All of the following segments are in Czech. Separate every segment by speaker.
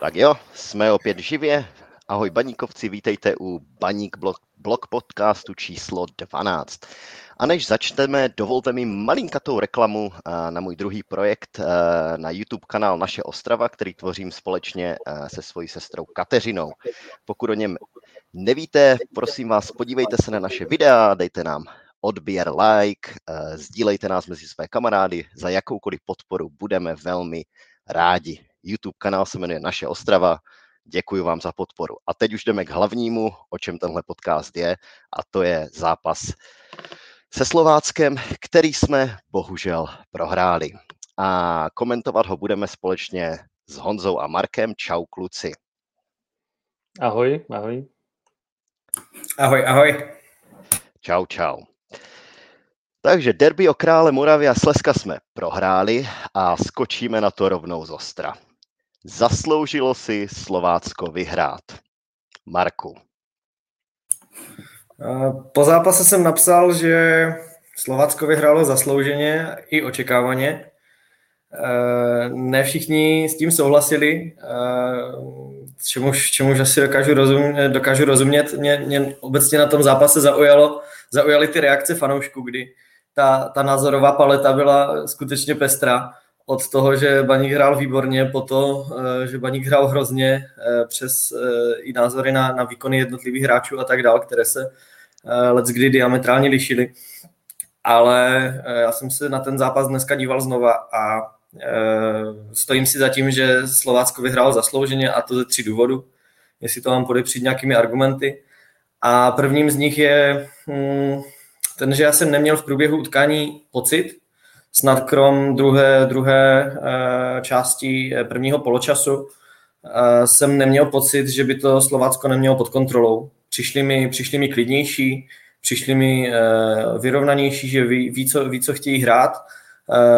Speaker 1: Tak jo, jsme opět živě. Ahoj baníkovci, vítejte u Baník blog, blog podcastu číslo 12. A než začneme, dovolte mi malinkatou reklamu eh, na můj druhý projekt eh, na YouTube kanál Naše Ostrava, který tvořím společně eh, se svojí sestrou Kateřinou. Pokud o něm nevíte, prosím vás, podívejte se na naše videa, dejte nám odběr, like, sdílejte nás mezi své kamarády, za jakoukoliv podporu budeme velmi rádi. YouTube kanál se jmenuje Naše Ostrava, děkuji vám za podporu. A teď už jdeme k hlavnímu, o čem tenhle podcast je, a to je zápas se Slováckem, který jsme bohužel prohráli. A komentovat ho budeme společně s Honzou a Markem. Čau kluci.
Speaker 2: Ahoj, ahoj.
Speaker 3: Ahoj, ahoj.
Speaker 1: Čau, čau. Takže derby o krále Moravy a Slezska jsme prohráli a skočíme na to rovnou z ostra. Zasloužilo si Slovácko vyhrát. Marku.
Speaker 3: Po zápase jsem napsal, že Slovácko vyhrálo zaslouženě i očekávaně. Ne všichni s tím souhlasili, čemuž, čemuž asi dokážu rozumět. Dokážu rozumět. Mě, mě obecně na tom zápase zaujalo, zaujaly ty reakce fanoušků, kdy ta, ta názorová paleta byla skutečně pestrá. Od toho, že Baník hrál výborně, po to, eh, že Baník hrál hrozně, eh, přes eh, i názory na, na výkony jednotlivých hráčů a tak dál, které se let kdy diametrálně lišily. Ale já jsem se na ten zápas dneska díval znova a stojím si za tím, že Slovácko vyhrál zaslouženě a to ze tří důvodů. Jestli to mám podepřít nějakými argumenty. A prvním z nich je hmm, ten, že já jsem neměl v průběhu utkání pocit, snad krom druhé, druhé uh, části eh, prvního poločasu, uh, jsem neměl pocit, že by to Slovácko nemělo pod kontrolou. Přišli mi, přišli mi klidnější, přišli mi vyrovnanější, že ví, ví, co, ví, co chtějí hrát,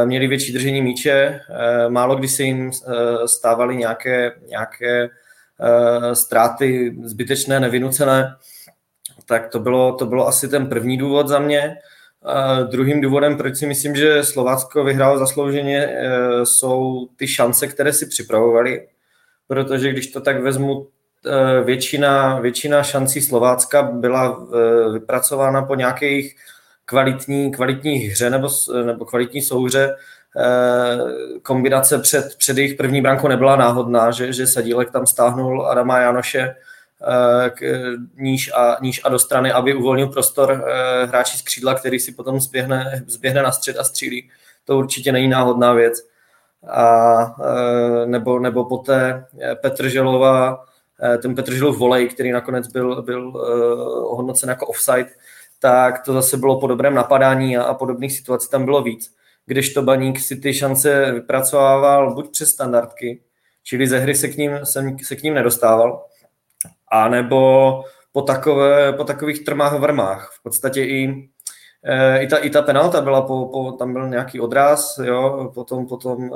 Speaker 3: měli větší držení míče, málo kdy se jim stávaly nějaké, nějaké ztráty zbytečné, nevinucené tak to bylo, to bylo asi ten první důvod za mě. Druhým důvodem, proč si myslím, že Slovácko vyhrálo zaslouženě, eh, jsou ty šance, které si připravovali, protože když to tak vezmu, eh, většina, většina šancí Slovácka byla eh, vypracována po nějakých kvalitní, kvalitní hře nebo, nebo kvalitní souhře. Kombinace před, před jejich první brankou nebyla náhodná, že, že Sadílek tam stáhnul Adama Janoše k, níž, a, níž a do strany, aby uvolnil prostor eh, hráči z křídla, který si potom zběhne, zběhne na střed a střílí. To určitě není náhodná věc. A, eh, nebo, nebo poté Petr Želova, ten Petr Želov volej, který nakonec byl, byl ohodnocen jako offside, tak to zase bylo po dobrém napadání a, a podobných situací tam bylo víc. Když to Baník si ty šance vypracovával buď přes standardky, čili ze hry se k ním, se, se k ním nedostával, a nebo po, takové, po takových trmách vrmách. V podstatě i, e, i, ta, i ta penalta byla, po, po, tam byl nějaký odraz, jo, potom, potom e,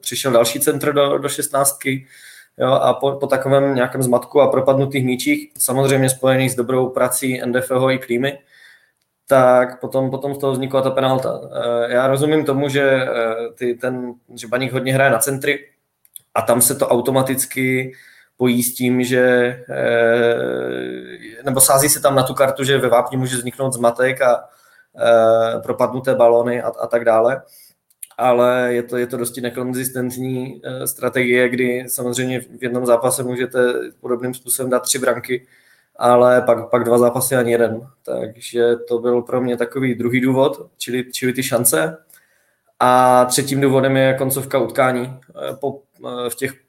Speaker 3: přišel další centr do, do šestnáctky, jo, a po, po takovém nějakém zmatku a propadnutých míčích, samozřejmě spojených s dobrou prací NDFho i Klímy, tak potom, potom z toho vznikla ta penalta. E, já rozumím tomu, že, e, ty, ten, že Baník hodně hraje na centry a tam se to automaticky pojí s tím, že eh, nebo sází se tam na tu kartu, že ve vápni může vzniknout zmatek a eh, propadnuté balony a, a tak dále. Ale je to, je to dosti nekonzistentní eh, strategie, kdy samozřejmě v jednom zápase můžete podobným způsobem dát tři branky, ale pak, pak dva zápasy ani jeden. Takže to byl pro mě takový druhý důvod, čili, čili ty šance. A třetím důvodem je koncovka utkání. Po, v těch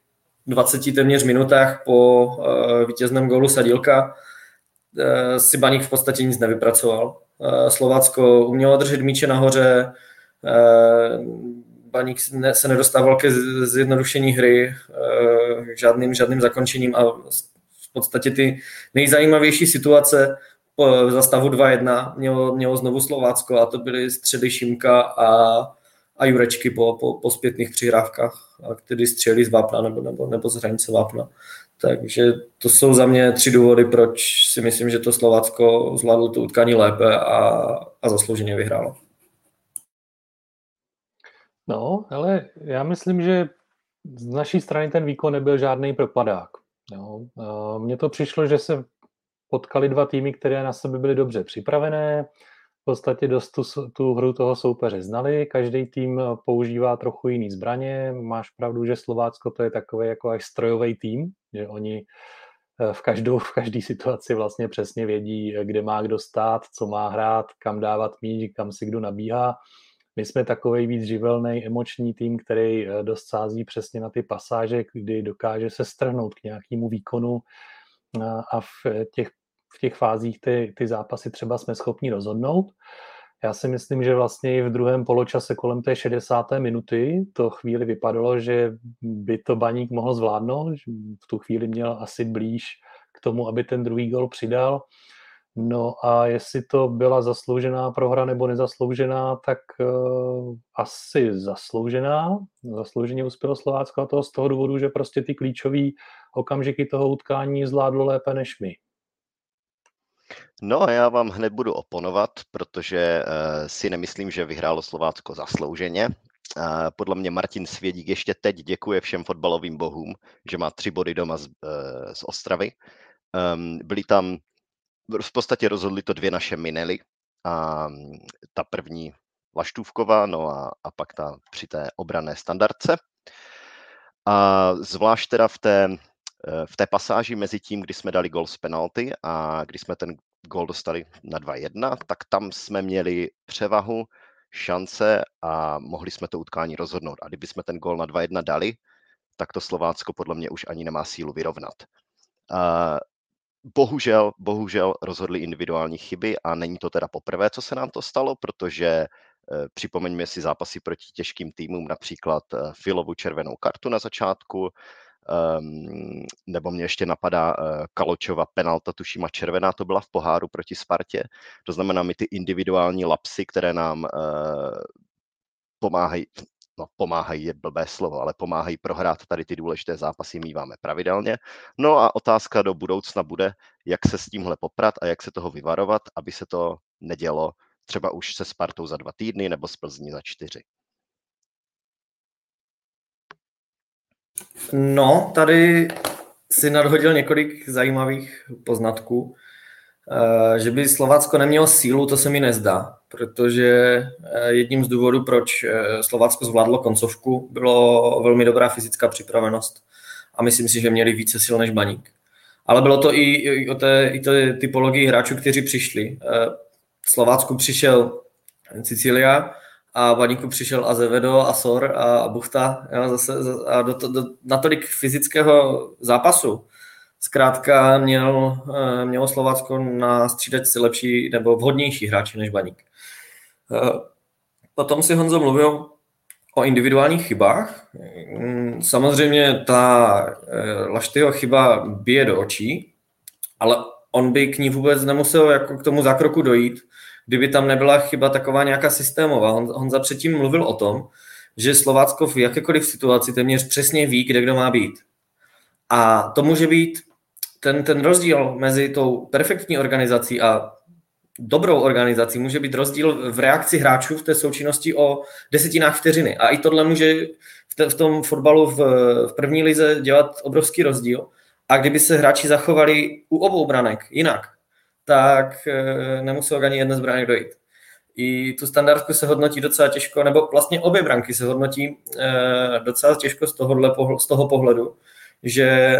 Speaker 3: 20 téměř minutách po uh, vítězném gólu Sadílka uh, si Baník v podstatě nic nevypracoval. Uh, Slovácko umělo držet míče nahoře, Baník se nedostával ke zjednodušení hry, žádným, žádným zakončením a v podstatě ty nejzajímavější situace za stavu 2-1 mělo, mělo znovu Slovácko a to byly středy Šimka a a Jurečky po, po, po zpětných přihrávkách, který střelí z vápna nebo, nebo, nebo z hranice vápna. Takže to jsou za mě tři důvody, proč si myslím, že to Slovácko zvládlo to utkání lépe a, a zaslouženě vyhrálo.
Speaker 2: No, ale já myslím, že z naší strany ten výkon nebyl žádný propadák. Jo. Mně to přišlo, že se potkali dva týmy, které na sebe byly dobře připravené, v podstatě dost tu, tu hru toho soupeře znali, každý tým používá trochu jiný zbraně, máš pravdu, že Slovácko to je takový jako až strojový tým, že oni v každou, v každé situaci vlastně přesně vědí, kde má kdo stát, co má hrát, kam dávat míč, kam si kdo nabíhá. My jsme takový víc živelný, emoční tým, který eh, dost sází přesně na ty pasáže, kdy dokáže se strhnout k nějakému výkonu a v těch, v těch fázích ty, ty zápasy třeba jsme schopni rozhodnout. Já si myslím, že vlastně i v druhém poločase kolem té 60. minuty to chvíli vypadalo, že by to Baník mohl zvládnout. V tu chvíli měl asi blíž k tomu, aby ten druhý gol přidal. No a jestli to byla zasloužená prohra nebo nezasloužená, tak uh, asi zasloužená. Zaslouženě uspělo Slovácko a to z toho důvodu, že prostě ty klíčové okamžiky toho utkání zvládlo lépe než my.
Speaker 1: No a já vám hned budu oponovat, protože uh, si nemyslím, že vyhrálo Slovácko zaslouženě. Uh, podle mě Martin Svědík ještě teď děkuje všem fotbalovým bohům, že má tři body doma z, uh, z Ostravy. Um, byli tam, v podstatě rozhodli to dvě naše minely. A ta první Laštůvková, no a, a pak ta při té obrané standardce. A zvlášť teda v té, v té pasáži mezi tím, kdy jsme dali gol z penalty a kdy jsme ten gol dostali na 2-1, tak tam jsme měli převahu, šance a mohli jsme to utkání rozhodnout. A kdyby jsme ten gol na 2-1 dali, tak to Slovácko podle mě už ani nemá sílu vyrovnat. Uh, bohužel, bohužel rozhodli individuální chyby a není to teda poprvé, co se nám to stalo, protože uh, připomeňme si zápasy proti těžkým týmům, například uh, Filovu červenou kartu na začátku, Um, nebo mě ještě napadá uh, Kaločova penalta, tuším a červená to byla v poháru proti Spartě. To znamená, my ty individuální lapsy, které nám uh, pomáhají, no pomáhají je blbé slovo, ale pomáhají prohrát tady ty důležité zápasy, míváme pravidelně. No a otázka do budoucna bude, jak se s tímhle poprat a jak se toho vyvarovat, aby se to nedělo třeba už se Spartou za dva týdny nebo s Plzní za čtyři.
Speaker 3: No, tady si nadhodil několik zajímavých poznatků. Eh, že by Slovácko nemělo sílu, to se mi nezdá, protože eh, jedním z důvodů, proč eh, Slovácko zvládlo koncovku, bylo velmi dobrá fyzická připravenost. A myslím si, že měli více sil než Baník. Ale bylo to i, o té, i té typologii hráčů, kteří přišli. Slovácku přišel Cecilia, a Baníku přišel Azevedo, Asor a Buchta jo, zase, a do, do, natolik fyzického zápasu. Zkrátka měl, eh, mělo Slovácko na střídačce lepší nebo vhodnější hráči než Baník. Eh, potom si Honzo mluvil o individuálních chybách. Mm, samozřejmě ta eh, Laštyho chyba bije do očí, ale on by k ní vůbec nemusel jako k tomu zákroku dojít, kdyby tam nebyla chyba taková nějaká systémová. Honza předtím mluvil o tom, že Slovácko v jakékoliv situaci téměř přesně ví, kde kdo má být. A to může být ten, ten rozdíl mezi tou perfektní organizací a dobrou organizací může být rozdíl v reakci hráčů v té součinnosti o desetinách vteřiny. A i tohle může v, te, v tom fotbalu v, v první lize dělat obrovský rozdíl. A kdyby se hráči zachovali u obou branek jinak, tak eh, nemusel ani jedné zbraně dojít. I tu standardku se hodnotí docela těžko, nebo vlastně obě branky se hodnotí eh, docela těžko z, tohohle, z toho pohledu, že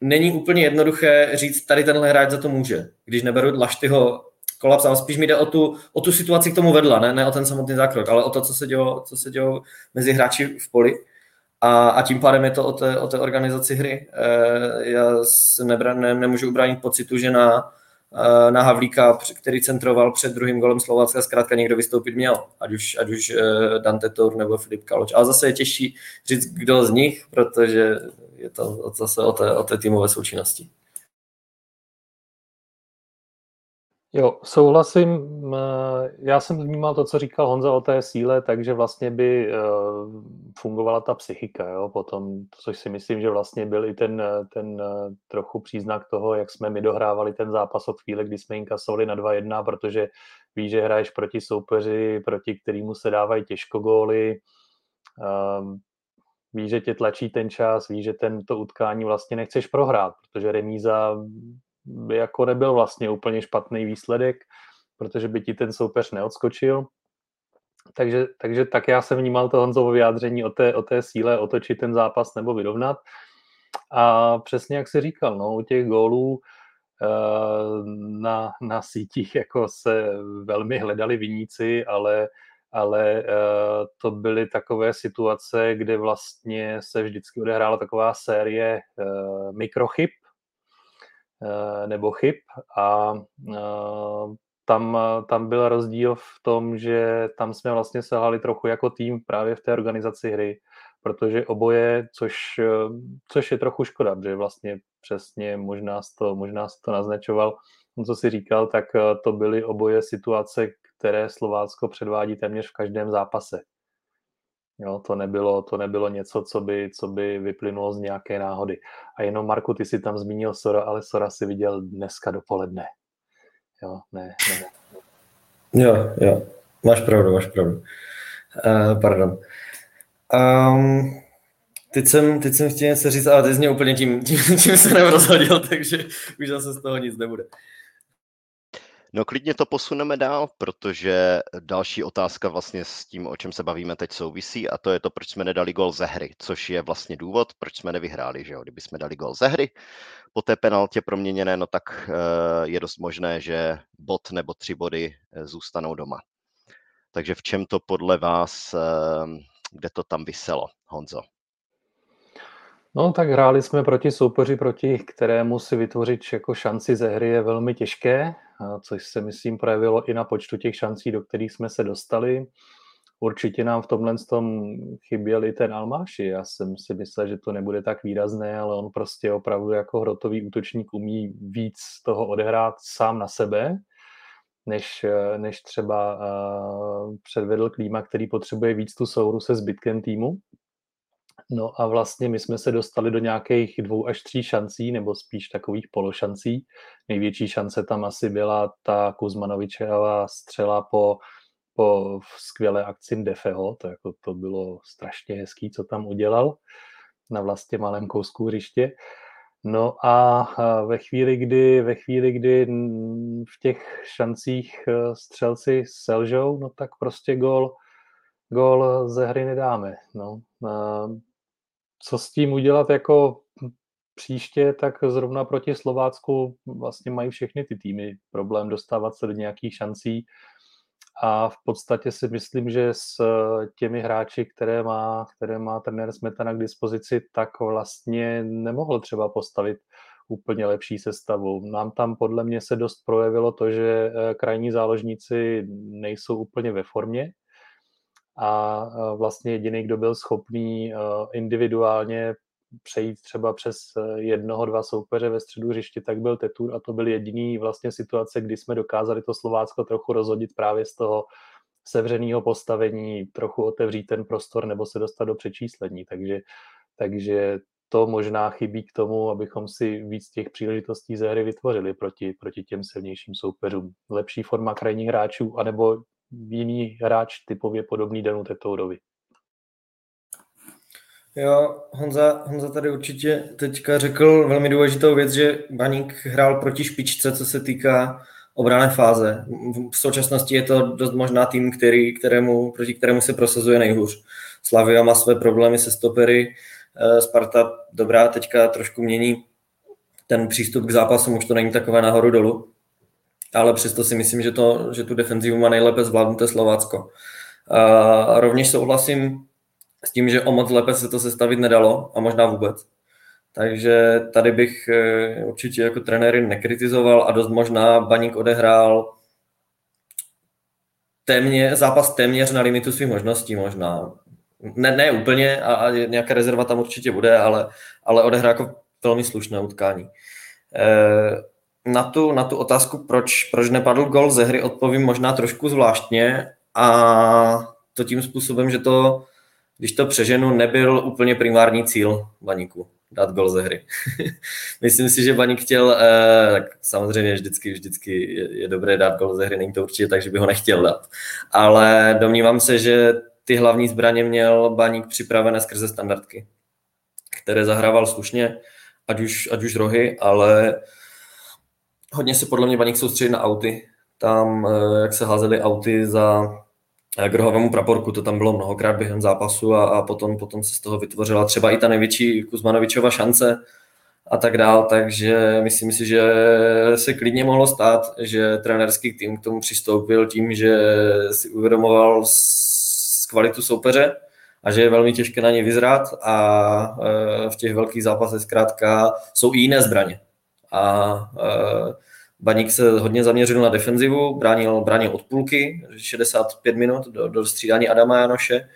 Speaker 3: není úplně jednoduché říct, tady tenhle hráč za to může, když neberu Laštyho kolaps, ale spíš mi jde o tu, o tu situaci k tomu vedla, ne, ne o ten samotný zákrok, ale o to, co se dělo, co se dělo mezi hráči v poli. A, a tím pádem je to o té, o té organizaci hry. E, já se nebra, ne, nemůžu ubránit pocitu, že na, na Havlíka, který centroval před druhým golem Slovácka, zkrátka někdo vystoupit měl, ať už, ať už eh, Dante Tour nebo Filip Kaloč. Ale zase je těžší říct, kdo z nich, protože je to zase o té, o té týmové součinnosti.
Speaker 2: Jo, souhlasím. Eh, já jsem vnímal to, co říkal Honza o té síle, takže vlastně by eh, fungovala ta psychika, jo, potom, což si myslím, že vlastně byl i ten, ten eh, trochu příznak toho, jak jsme my dohrávali ten zápas od chvíle, kdy jsme inkasovali na 2-1, protože víš, že hraješ proti soupeři, proti kterému se dávají těžko góly, ehm, ví, že tě tlačí ten čas, ví, že tento utkání vlastně nechceš prohrát, protože remíza by jako nebyl vlastně úplně špatný výsledek, protože by ti ten soupeř neodskočil. Takže, takže tak já jsem vnímal to Honzovo vyjádření o té, o té síle otočit ten zápas nebo vyrovnat. A přesně jak jsi říkal, no, u těch gólů eh, na, na sítích jako se velmi hledali viníci, ale, ale eh, to byly takové situace, kde vlastně se vždycky odehrála taková série eh, mikrochyb nebo chyb a tam, tam byl rozdíl v tom, že tam jsme vlastně selhali trochu jako tým právě v té organizaci hry, protože oboje, což, což je trochu škoda, že vlastně přesně možná to, možná to naznačoval, co si říkal, tak to byly oboje situace, které Slovácko předvádí téměř v každém zápase. Jo, to nebylo, to nebylo něco, co by, co by vyplynulo z nějaké náhody. A jenom, Marku, ty si tam zmínil Sora, ale Sora si viděl dneska dopoledne. Jo, ne, ne.
Speaker 3: Jo, jo, máš pravdu, máš pravdu. Uh, pardon. Um, teď, jsem, teď jsem chtěl něco říct, ale ty jsi mě úplně tím, tím, tím se nerozhodil, takže už zase z toho nic nebude.
Speaker 1: No klidně to posuneme dál, protože další otázka vlastně s tím, o čem se bavíme teď souvisí a to je to, proč jsme nedali gol ze hry, což je vlastně důvod, proč jsme nevyhráli, že jo? Kdyby jsme dali gol ze hry, po té penaltě proměněné, no tak eh, je dost možné, že bod nebo tři body eh, zůstanou doma. Takže v čem to podle vás, eh, kde to tam vyselo, Honzo?
Speaker 2: No tak hráli jsme proti soupeři, proti kterému si vytvořit jako šanci ze hry je velmi těžké, což se myslím projevilo i na počtu těch šancí, do kterých jsme se dostali. Určitě nám v tomhle tom chyběl i ten Almáši. Já jsem si myslel, že to nebude tak výrazné, ale on prostě opravdu jako hrotový útočník umí víc toho odehrát sám na sebe, než, než třeba uh, předvedl Klíma, který potřebuje víc tu souhru se zbytkem týmu. No a vlastně my jsme se dostali do nějakých dvou až tří šancí, nebo spíš takových pološancí. Největší šance tam asi byla ta Kuzmanovičeva střela po, po skvělé akci Defeho, to, jako, to bylo strašně hezký, co tam udělal na vlastně malém kousku hřiště. No a ve chvíli, kdy, ve chvíli, kdy v těch šancích e, střelci selžou, no tak prostě gol, gol ze hry nedáme. No co s tím udělat jako příště, tak zrovna proti Slovácku vlastně mají všechny ty týmy problém dostávat se do nějakých šancí a v podstatě si myslím, že s těmi hráči, které má, které má trenér Smetana k dispozici, tak vlastně nemohl třeba postavit úplně lepší sestavu. Nám tam podle mě se dost projevilo to, že eh, krajní záložníci nejsou úplně ve formě, a vlastně jediný, kdo byl schopný individuálně přejít třeba přes e, jednoho, dva soupeře ve středu hřiště, tak byl Tetur a to byl jediný vlastně situace, kdy jsme dokázali to Slovácko trochu rozhodit právě z toho sevřeného postavení, trochu otevřít ten prostor nebo se dostat do přečíslení. Takže, takže to možná chybí k tomu, abychom si víc těch příležitostí ze hry vytvořili proti, proti těm silnějším soupeřům. Lepší forma krajních hráčů, anebo jiný hráč typově podobný Danu Tetourovi.
Speaker 3: Jo, Honza, Honza tady určitě teďka řekl velmi důležitou věc, že Baník hrál proti špičce, co se týká obrané fáze. V současnosti je to dost možná tým, který, kterému, proti kterému se prosazuje nejhůř. Slavia má své problémy se stopery, eh, Sparta dobrá teďka trošku mění ten přístup k zápasům, už to není takové nahoru dolů ale přesto si myslím, že, to, že tu defenzivu má nejlépe zvládnuté Slovácko. A rovněž souhlasím s tím, že o moc lépe se to sestavit nedalo a možná vůbec. Takže tady bych eh, určitě jako trenéry nekritizoval a dost možná Baník odehrál témě, zápas téměř na limitu svých možností možná. Ne, ne úplně a, a nějaká rezerva tam určitě bude, ale, ale odehrál jako velmi slušné utkání. E, na tu, na tu otázku, proč, proč nepadl gol ze hry, odpovím možná trošku zvláštně a to tím způsobem, že to, když to přeženu, nebyl úplně primární cíl Baníku dát gol ze hry. Myslím si, že Baník chtěl, eh, tak samozřejmě vždycky, vždycky je, je dobré dát gol ze hry, není to určitě tak, že by ho nechtěl dát. Ale domnívám se, že ty hlavní zbraně měl Baník připravené skrze standardky, které zahrával slušně, ať už, ať už rohy, ale hodně se podle mě Baník soustředí na auty. Tam, eh, jak se házely auty za k rohovému praporku, to tam bylo mnohokrát během zápasu a, a potom, potom se z toho vytvořila třeba i ta největší Kuzmanovičova šance a tak dál, takže myslím si, že se klidně mohlo stát, že trenerský tým k tomu přistoupil tím, že si uvědomoval z kvalitu soupeře a že je velmi těžké na ně vyzrát a e, v těch velkých zápasech zkrátka jsou i jiné zbraně. A e, Baník se hodně zaměřil na defenzivu, bránil, bránil od půlky, 65 minut do, do střídání Adama Janoše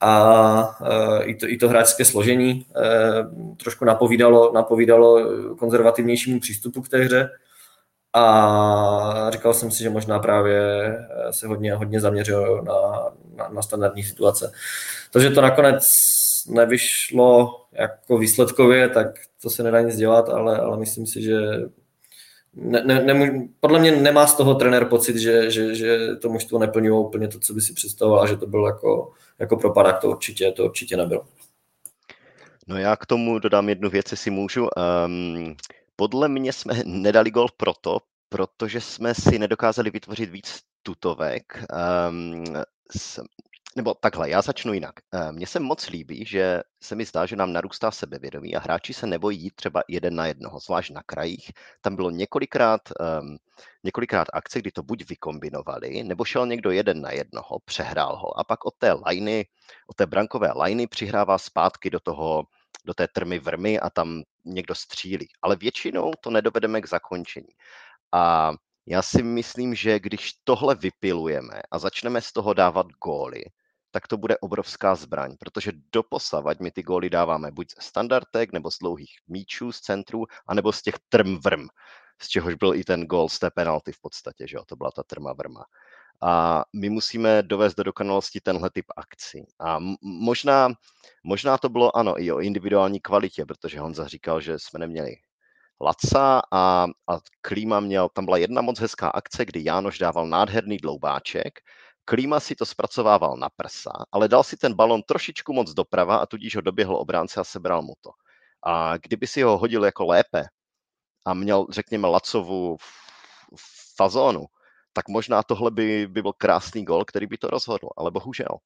Speaker 3: a e, i, to, i to hráčské složení e, trošku napovídalo, napovídalo konzervativnějšímu přístupu k té hře a říkal jsem si, že možná právě se hodně, hodně zaměřil na, na, na standardní situace. To, že to nakonec nevyšlo jako výsledkově, tak to se nedá nic dělat, ale, ale myslím si, že ne, ne, ne, podle mě nemá z toho trenér pocit, že, že, že to mužstvo neplnilo úplně to, co by si představoval a že to byl jako, jako propadák, to určitě, to určitě nebylo.
Speaker 1: No já k tomu dodám jednu věc, jestli můžu. Um, podle mě jsme nedali gol proto, protože jsme si nedokázali vytvořit víc tutovek. Um, nebo takhle, já začnu jinak. Eh, mně se moc líbí, že se mi zdá, že nám narůstá sebevědomí a hráči se nebojí jít třeba jeden na jednoho, zvlášť na krajích. Tam bylo několikrát, um, několikrát akce, kdy to buď vykombinovali, nebo šel někdo jeden na jednoho, přehrál ho a pak od té lajny, od té brankové lajny přihrává zpátky do toho, do té trmy vrmy a tam někdo střílí. Ale většinou to nedovedeme k zakončení. A já si myslím, že když tohle vypilujeme a začneme z toho dávat góly, tak to bude obrovská zbraň, protože doposavať my ty góly dáváme buď z standardek, nebo z dlouhých míčů, z centrů, anebo z těch trm vrm, z čehož byl i ten gól z té penalty v podstatě, že jo, to byla ta trma vrma. A my musíme dovést do dokonalosti tenhle typ akcí. A možná, možná to bylo ano i o individuální kvalitě, protože Honza říkal, že jsme neměli Laca a, a Klíma měl, tam byla jedna moc hezká akce, kdy Jánoš dával nádherný dloubáček, Klíma si to zpracovával na prsa, ale dal si ten balon trošičku moc doprava a tudíž ho doběhl obránce a sebral mu to. A kdyby si ho hodil jako lépe a měl, řekněme, Lacovu fazónu, tak možná tohle by, by byl krásný gol, který by to rozhodl, ale bohužel.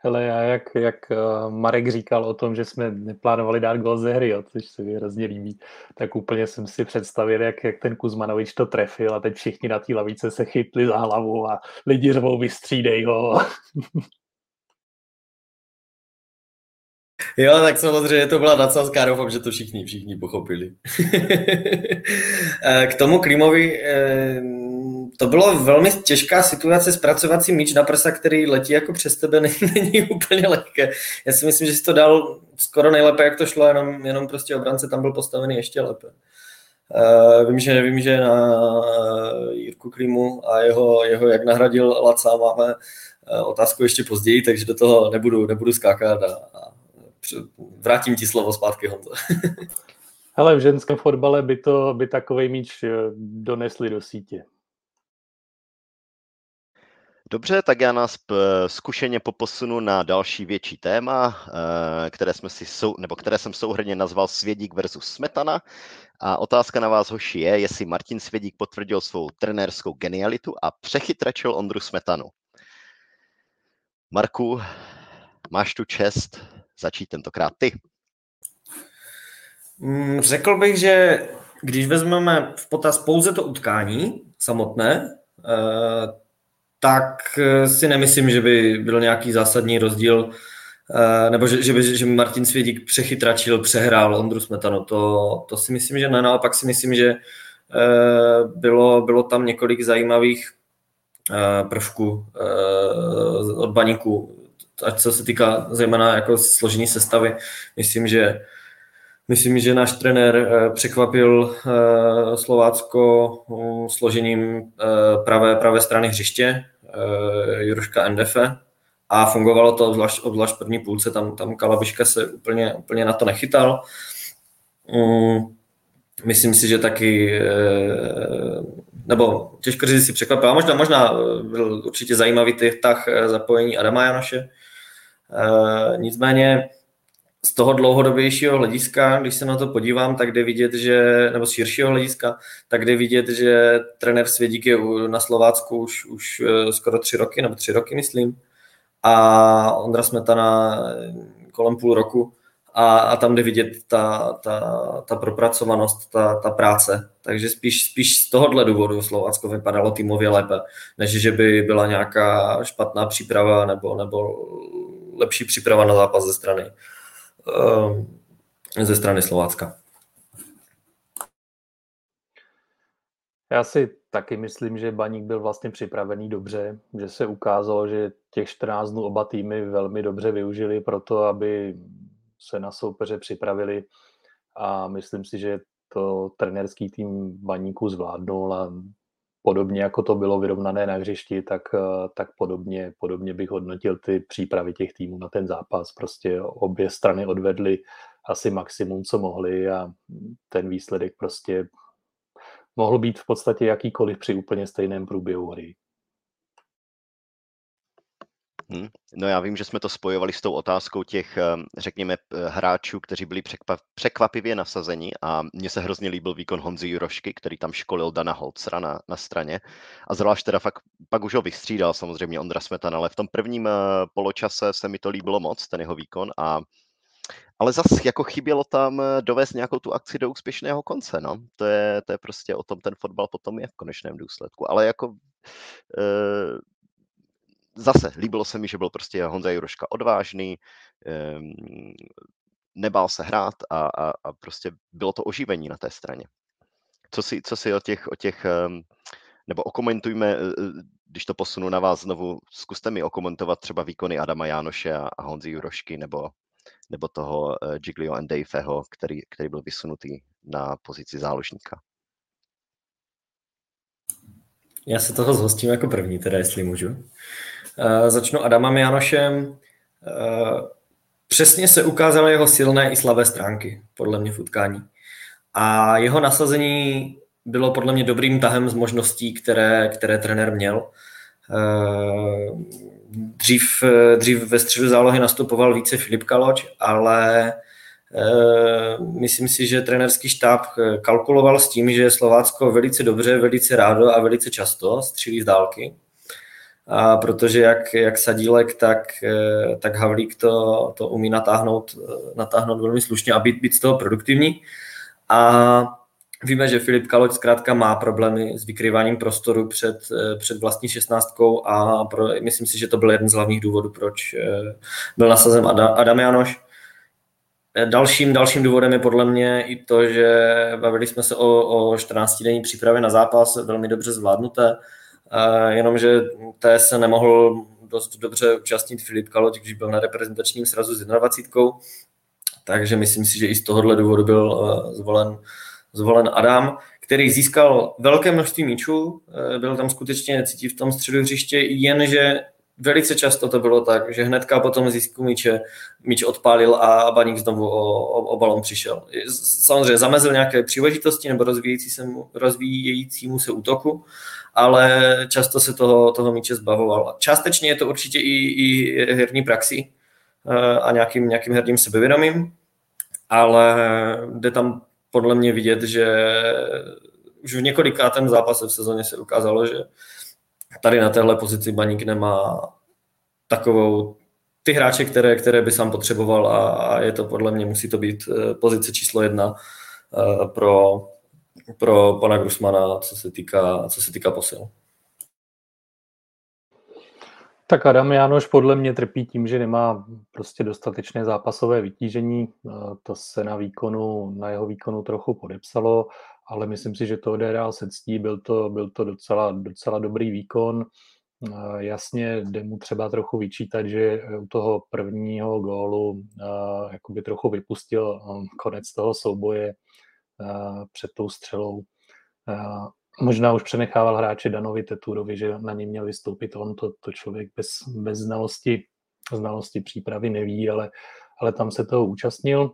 Speaker 2: Hele, já jak, jak eh, Marek říkal o tom, že jsme neplánovali dát gol ze hry, jo, což se mi hrozně líbí, tak úplně jsem si představil, jak, jak ten Kuzmanovič to trefil a teď všichni na té lavice se chytli za hlavu a lidi řvou vystřídej ho.
Speaker 3: Jo, tak samozřejmě to byla nadsázka, doufám, že to všichni, všichni pochopili. Eh, k tomu Klimovi eh, to bylo velmi těžká situace zpracovat si míč na prsa, který letí jako přes tebe, není úplně lehké. Já si myslím, že si to dal skoro nejlépe, jak to šlo, jenom, jenom prostě obrance tam byl postavený ještě lépe. Uh, vím, že, vím, že na Jirku Klímu a jeho, jeho jak nahradil Laca máme uh, otázku ještě později, takže do toho nebudu, nebudu skákat a, a vrátím ti slovo zpátky, Honzo.
Speaker 2: Hele, v ženském fotbale by, to, by takový míč eh, donesli do sítě.
Speaker 1: Dobře, tak já nás zkušeně poposunu na další větší téma, eh, které, jsme si sou, nebo které jsem souhrně nazval Svědík versus Smetana. A otázka na vás, hoši, je, jestli Martin Svědík potvrdil svou trenérskou genialitu a přechytračil Ondru Smetanu. Marku, máš tu čest začít tentokrát ty.
Speaker 3: Mm, řekl bych, že když vezmeme v potaz pouze to utkání samotné, eh, tak eh, si nemyslím, že by byl nějaký zásadní rozdíl, eh, nebo že, že by že Martin Svědík přechytračil, přehrál Ondru Smetanu. To, to si myslím, že ne. Naopak si myslím, že eh, bylo, bylo tam několik zajímavých prvků od baníku, ať co se týká zejména jako složení sestavy. Myslím, že Myslím, že náš trenér překvapil Slovácko složením pravé, pravé strany hřiště, Juruška Endefe, a fungovalo to obzvlášť, obzvlášť první půlce, tam, tam Kalabiška se úplně, úplně na to nechytal. Um, myslím si, že taky, nebo těžko říct, si překvapil, možná, možná byl určitě zajímavý tah zapojení Adama Janoše, nicméně z toho dlouhodobějšího hlediska, když se na to podívám, tak jde vidět, že, nebo z širšího hlediska, tak jde vidět, že trenér Svědík je na Slovácku už, už eh, skoro tři roky, nebo tři roky, myslím. A Ondra Smetana kolem půl roku. A, a tam jde vidět ta, ta, ta propracovanost, ta, ta práce. Takže spíš, spíš z tohohle důvodu Slovácko vypadalo týmově lépe, než že by byla nějaká špatná příprava nebo, nebo lepší příprava na zápas ze strany ze strany Slovácka.
Speaker 2: Já si taky myslím, že Baník byl vlastně připravený dobře, že se ukázalo, že těch 14 dnů oba týmy velmi dobře využili pro to, aby se na soupeře připravili a myslím si, že to trenerský tým Baníku zvládnul a podobně jako to bylo vyrovnané na hřišti, tak, eh, tak podobně, podobně bych hodnotil ty přípravy těch týmů na ten zápas. Prostě obě strany odvedly asi maximum, co mohly a ten výsledek prostě mohl být v podstatě jakýkoliv při úplně stejném průběhu hry.
Speaker 1: Hmm. No já vím, že jsme to spojovali s tou otázkou těch, ehm, řekněme, hráčů, kteří byli překvapivě nasazeni a mně se hrozně líbil výkon Honzy Jurošky, který tam školil Dana Holcera na, na straně a zvlášť teda fakt, pak už ho vystřídal samozřejmě Ondra Smetan, ale v tom prvním eh, poločase se mi to líbilo moc, ten jeho výkon a ale zase jako chybělo tam eh, dovést nějakou tu akci do úspěšného konce, no. To je, to je prostě o tom ten fotbal potom je v konečném důsledku. Ale jako e, zase líbilo se mi, že byl prostě Honza Juroška odvážný, ehm, nebál se hrát a, a, a prostě bylo to oživení na té straně. Co si, co si o těch, o těch ehm, nebo okomentujme, e, e, když to posunu na vás znovu, zkuste mi okomentovat třeba výkony Adama Jánoše a, a Honzy Jurošky nebo, nebo toho uh, Giglio Daveho, který, který byl vysunutý na pozici záložníka.
Speaker 3: Já se toho zhostím jako první, teda jestli můžu. Uh, začnu Adamem Janošem. Uh, přesně se ukázaly jeho silné i slabé stránky, podle mě v utkání. A jeho nasazení bylo podle mě dobrým tahem z možností, které, které trenér měl. Uh, dřív, dřív ve středu zálohy nastupoval více Filip Kaloč, ale myslím si, že trenerský štáb kalkuloval s tím, že Slovácko velice dobře, velice rádo a velice často střílí z dálky a protože jak, jak Sadílek, tak, eh, tak Havlík to, to umí natáhnout, eh, natáhnout velmi slušně a být, být z toho produktivní. A víme, že Filip Kaloč zkrátka má problémy s vykrýváním prostoru před, eh, před vlastní šestnáctkou a pro, myslím si, že to byl jeden z hlavních důvodů, proč byl nasazen Adam Janoš. Dalším, dalším důvodem je podle mě i to, že bavili jsme se o, o 14-denní přípravě na zápas, velmi dobře zvládnuté jenomže té se nemohl dost dobře účastnit Filip Kaloč, když byl na reprezentačním srazu s 21. Takže myslím si, že i z tohohle důvodu byl eh, zvolen, zvolen Adam, který získal velké množství míčů, eh, byl tam skutečně cítit v tom středu hřiště, jenže velice často to bylo tak, že hnedka po tom zisku míče míč odpálil a Baník znovu o, o, o balon přišel. Samozřejmě zamezil nějaké příležitosti nebo rozvíjející se, rozvíjejícímu se útoku, ale často se toho, toho míče zbavoval. Částečně je to určitě i, i herní praxi eh, a nějakým, nějakým herním sebevědomím, ale jde tam podle mě vidět, že už v několikátém zápase v sezóně se ukázalo, že tady na téhle pozici Baník nemá takovou ty hráče, které, které by sám potřeboval a, a je to podle mě, musí to být eh, pozice číslo jedna eh, pro, pro pana Grusmana, co se týká, co se týká posil.
Speaker 2: Tak Adam Jánoš podle mě trpí tím, že nemá prostě dostatečné zápasové vytížení. To se na výkonu, na jeho výkonu trochu podepsalo, ale myslím si, že to odehrál se ctí, byl to, byl to docela, docela dobrý výkon. Jasně jde mu třeba trochu vyčítat, že u toho prvního gólu jakoby trochu vypustil konec toho souboje, před tou střelou. Možná už přenechával hráče Danovi Teturovi, že na něm měl vystoupit on, to, to člověk bez, bez znalosti, znalosti přípravy neví, ale, ale tam se toho účastnil.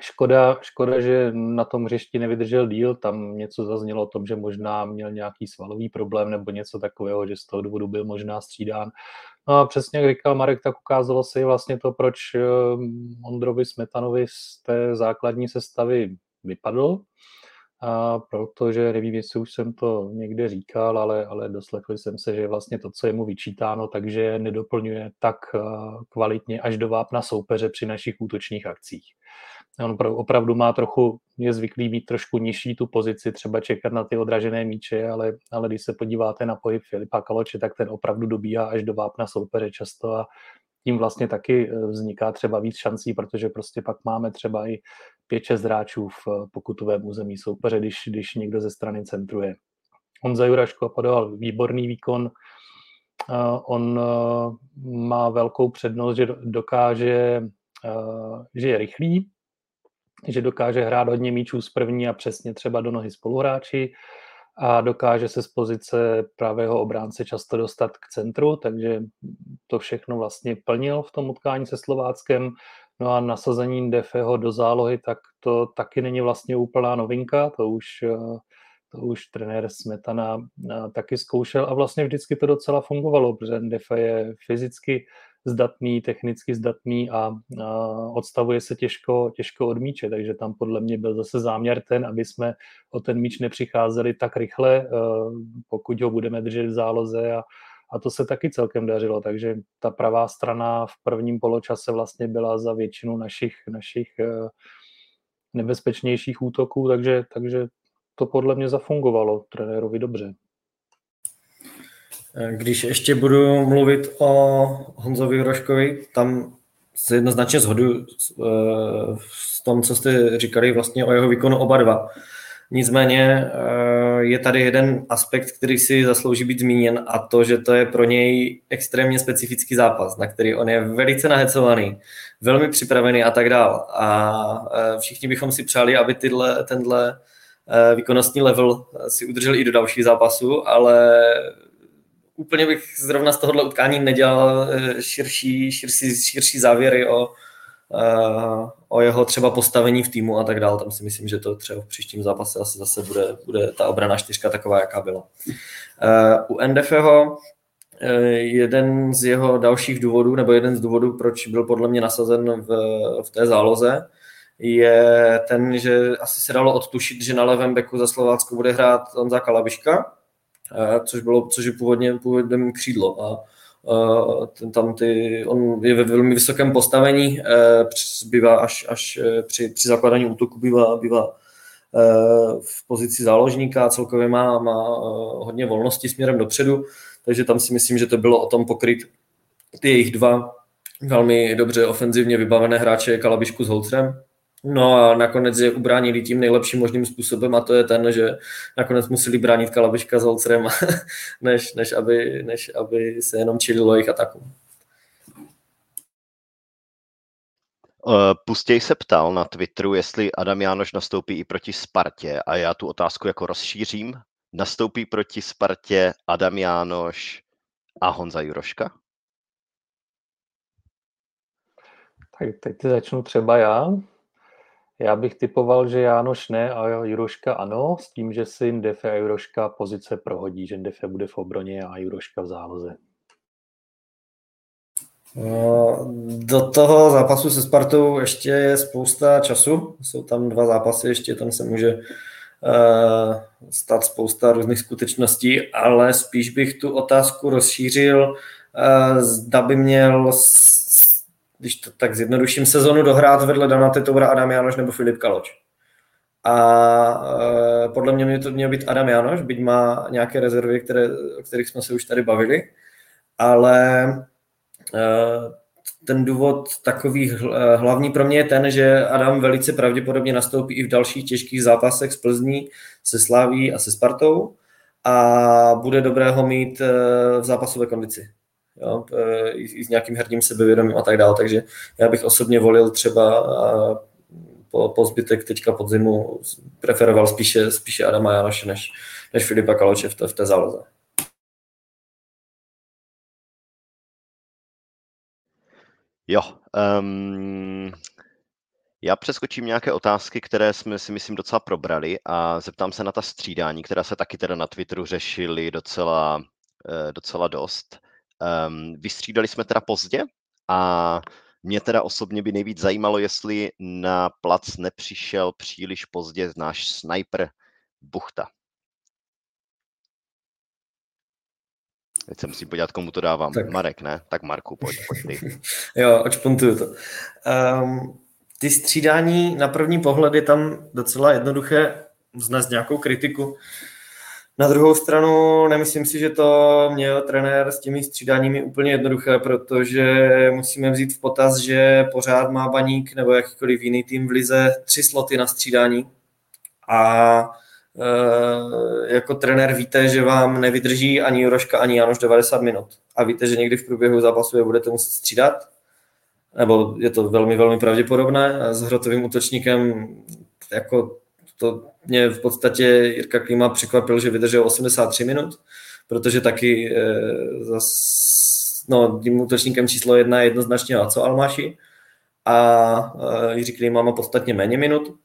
Speaker 2: Škoda, škoda, že na tom hřišti nevydržel díl, tam něco zaznělo o tom, že možná měl nějaký svalový problém nebo něco takového, že z toho důvodu byl možná střídán. No a přesně jak říkal Marek, tak ukázalo se i vlastně to, proč eh, Ondrovi Smetanovi z té základní sestavy vypadl, a protože nevím, jestli už jsem to někde říkal, ale, ale doslechl jsem se, že vlastně to, co je mu vyčítáno, takže nedoplňuje tak eh, kvalitně až do vápna soupeře při našich útočních akcích. On opravdu má trochu, je zvyklý mít trošku nižší tu pozici, třeba čekat na ty odražené míče, ale, ale když se podíváte na pohyb Filipa Kaloče, tak ten opravdu dobíhá až do vápna soupeře často a tím vlastně taky eh, vzniká třeba víc šancí, protože prostě pak máme třeba i 5-6 hráčů v eh, pokutovém území soupeře, když, když někdo ze strany centruje. Honza Juraško podoval výborný výkon, eh, on má velkou přednost, že dokáže, že je rychlý, že dokáže hrát hodně míčů z první a přesně třeba do nohy spoluhráči a dokáže se z pozice pravého obránce často dostat k centru, takže to všechno vlastně plnil v tom utkání se Slováckem. No a nasazení Defeho do zálohy, tak to taky není vlastně úplná novinka, to už, to už trenér Smetana taky zkoušel a vlastně vždycky to docela fungovalo, protože Defe je fyzicky zdatný, technicky zdatný a, odstavuje se těžko, těžko od míče, takže tam podle mě byl zase záměr ten, aby jsme o ten míč nepřicházeli tak rychle, e, pokud ho budeme držet v záloze a, a to se taky celkem dařilo, takže ta pravá strana v prvním poločase vlastně byla za většinu našich, našich e, nebezpečnějších útoků, takže, takže to podle mě zafungovalo trenérovi dobře.
Speaker 3: Když ještě budu mluvit o Honzovi Roškovi, tam se jednoznačně zhodu s tom, co jste říkali vlastně o jeho výkonu oba dva. Nicméně eh, je tady jeden aspekt, který si zaslouží být zmíněn a to, že to je pro něj extrémně specifický zápas, na který on je velice nahecovaný, velmi připravený a tak dál. A eh, všichni bychom si přáli, aby tyhle, tenhle eh, výkonnostní level si udržel i do dalších zápasů, ale úplně bych zrovna z tohohle utkání nedělal eh, širší, širší, širší závěry o, eh, o jeho třeba postavení v týmu a tak dále. Tam si myslím, že to třeba v příštím zápase asi zase bude, bude ta obrana čtyřka taková, jaká byla. Eh, u NDFho jeden z jeho dalších důvodů, nebo jeden z důvodů, proč byl podle mě nasazen v, v té záloze, je ten, že asi se dalo odtušit, že na levém beku za Slovácko bude hrát Honza Kalabiška, což bylo, což je původně, původně křídlo. A ten tam ty, on je ve velmi vysokém postavení, e, bývá až, až e, při, při zakladání útoku bývá, bývá e, v pozici záložníka, celkově má, má hodně volnosti směrem dopředu, takže tam si myslím, že to bylo o tom pokryt ty jejich dva velmi dobře ofenzivně vybavené hráče Kalabišku s Holcrem, No a nakonec je ubránili tím nejlepším možným způsobem a to je ten, že nakonec museli bránit Kalabiška s Holcerem, než, než, aby, než aby se jenom čililo jejich atakům.
Speaker 1: Eh, Pustěj se ptal na Twitteru, jestli Adam Jánoš nastoupí i proti Spartě a já tu otázku jako rozšířím. Nastoupí proti Spartě Adam Jánoš a Honza Juroška?
Speaker 2: Tak teď začnu třeba já. Já bych typoval, že Jánoš ne a Juroška ano, s tím, že si Ndefe a Juroška pozice prohodí, že Ndefe bude v obroně a Juroška v záloze.
Speaker 3: No, do toho zápasu se Spartou ještě je spousta času. Jsou tam dva zápasy, ještě tam se může uh, stát spousta různých skutečností, ale spíš bych tu otázku rozšířil, uh, zda by měl když to tak zjednoduším, sezonu dohrát vedle Dana Tetoura, Adam Janoš nebo Filip Kaloč. A e, podle mě to měl být Adam Janoš, byť má nějaké rezervy, které, o kterých jsme se už tady bavili, ale e, ten důvod takový e, hlavní pro mě je ten, že Adam velice pravděpodobně nastoupí i v dalších těžkých zápasech s Plzní, se Sláví a se Spartou a bude dobré ho mít v zápasové kondici jo, e, i, i s nějakým herním sebevědomím a tak dále. Takže já bych osobně volil třeba po, po zbytek teďka podzimu preferoval spíše, spíše Adama Janoše než, než Filipa Kaloče v té, v té záloze.
Speaker 1: Jo, um, Já přeskočím nějaké otázky, které jsme si myslím docela probrali a zeptám se na ta střídání, která se taky teda na Twitteru řešily docela, eh, docela dost. Um, vystřídali jsme teda pozdě a mě teda osobně by nejvíc zajímalo, jestli na plac nepřišel příliš pozdě náš sniper Buchta. Teď se musím podívat, komu to dávám. Tak. Marek, ne? Tak Marku, pojď, pojď ty.
Speaker 3: jo, očpuntuju to. Um, ty střídání na první pohled je tam docela jednoduché vznést nějakou kritiku. Na druhou stranu nemyslím si, že to měl trenér s těmi střídáními úplně jednoduché, protože musíme vzít v potaz, že pořád má baník nebo jakýkoliv jiný tým v lize tři sloty na střídání. A e, jako trenér víte, že vám nevydrží ani Juroška, ani Janoš 90 minut. A víte, že někdy v průběhu zápasu je budete muset střídat, nebo je to velmi, velmi pravděpodobné? S hrotovým útočníkem jako to mě v podstatě Jirka Klima překvapil, že vydržel 83 minut, protože taky e, zas, no, tím útočníkem číslo jedna je jednoznačně Aco Almaši a e, Jiří Klima má podstatně méně minut,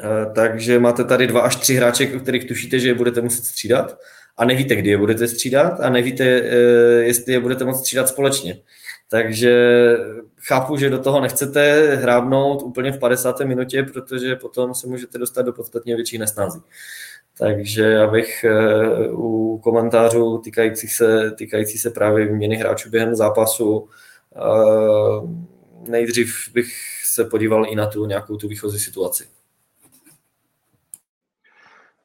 Speaker 3: e, takže máte tady dva až tři hráče, o kterých tušíte, že je budete muset střídat a nevíte, kdy je budete střídat a nevíte, e, jestli je budete moct střídat společně. Takže chápu, že do toho nechcete hrábnout úplně v 50. minutě, protože potom se můžete dostat do podstatně větší nesnází. Takže já bych eh, u komentářů týkající se, týkající se právě výměny hráčů během zápasu eh, nejdřív bych se podíval i na tu nějakou tu výchozí situaci.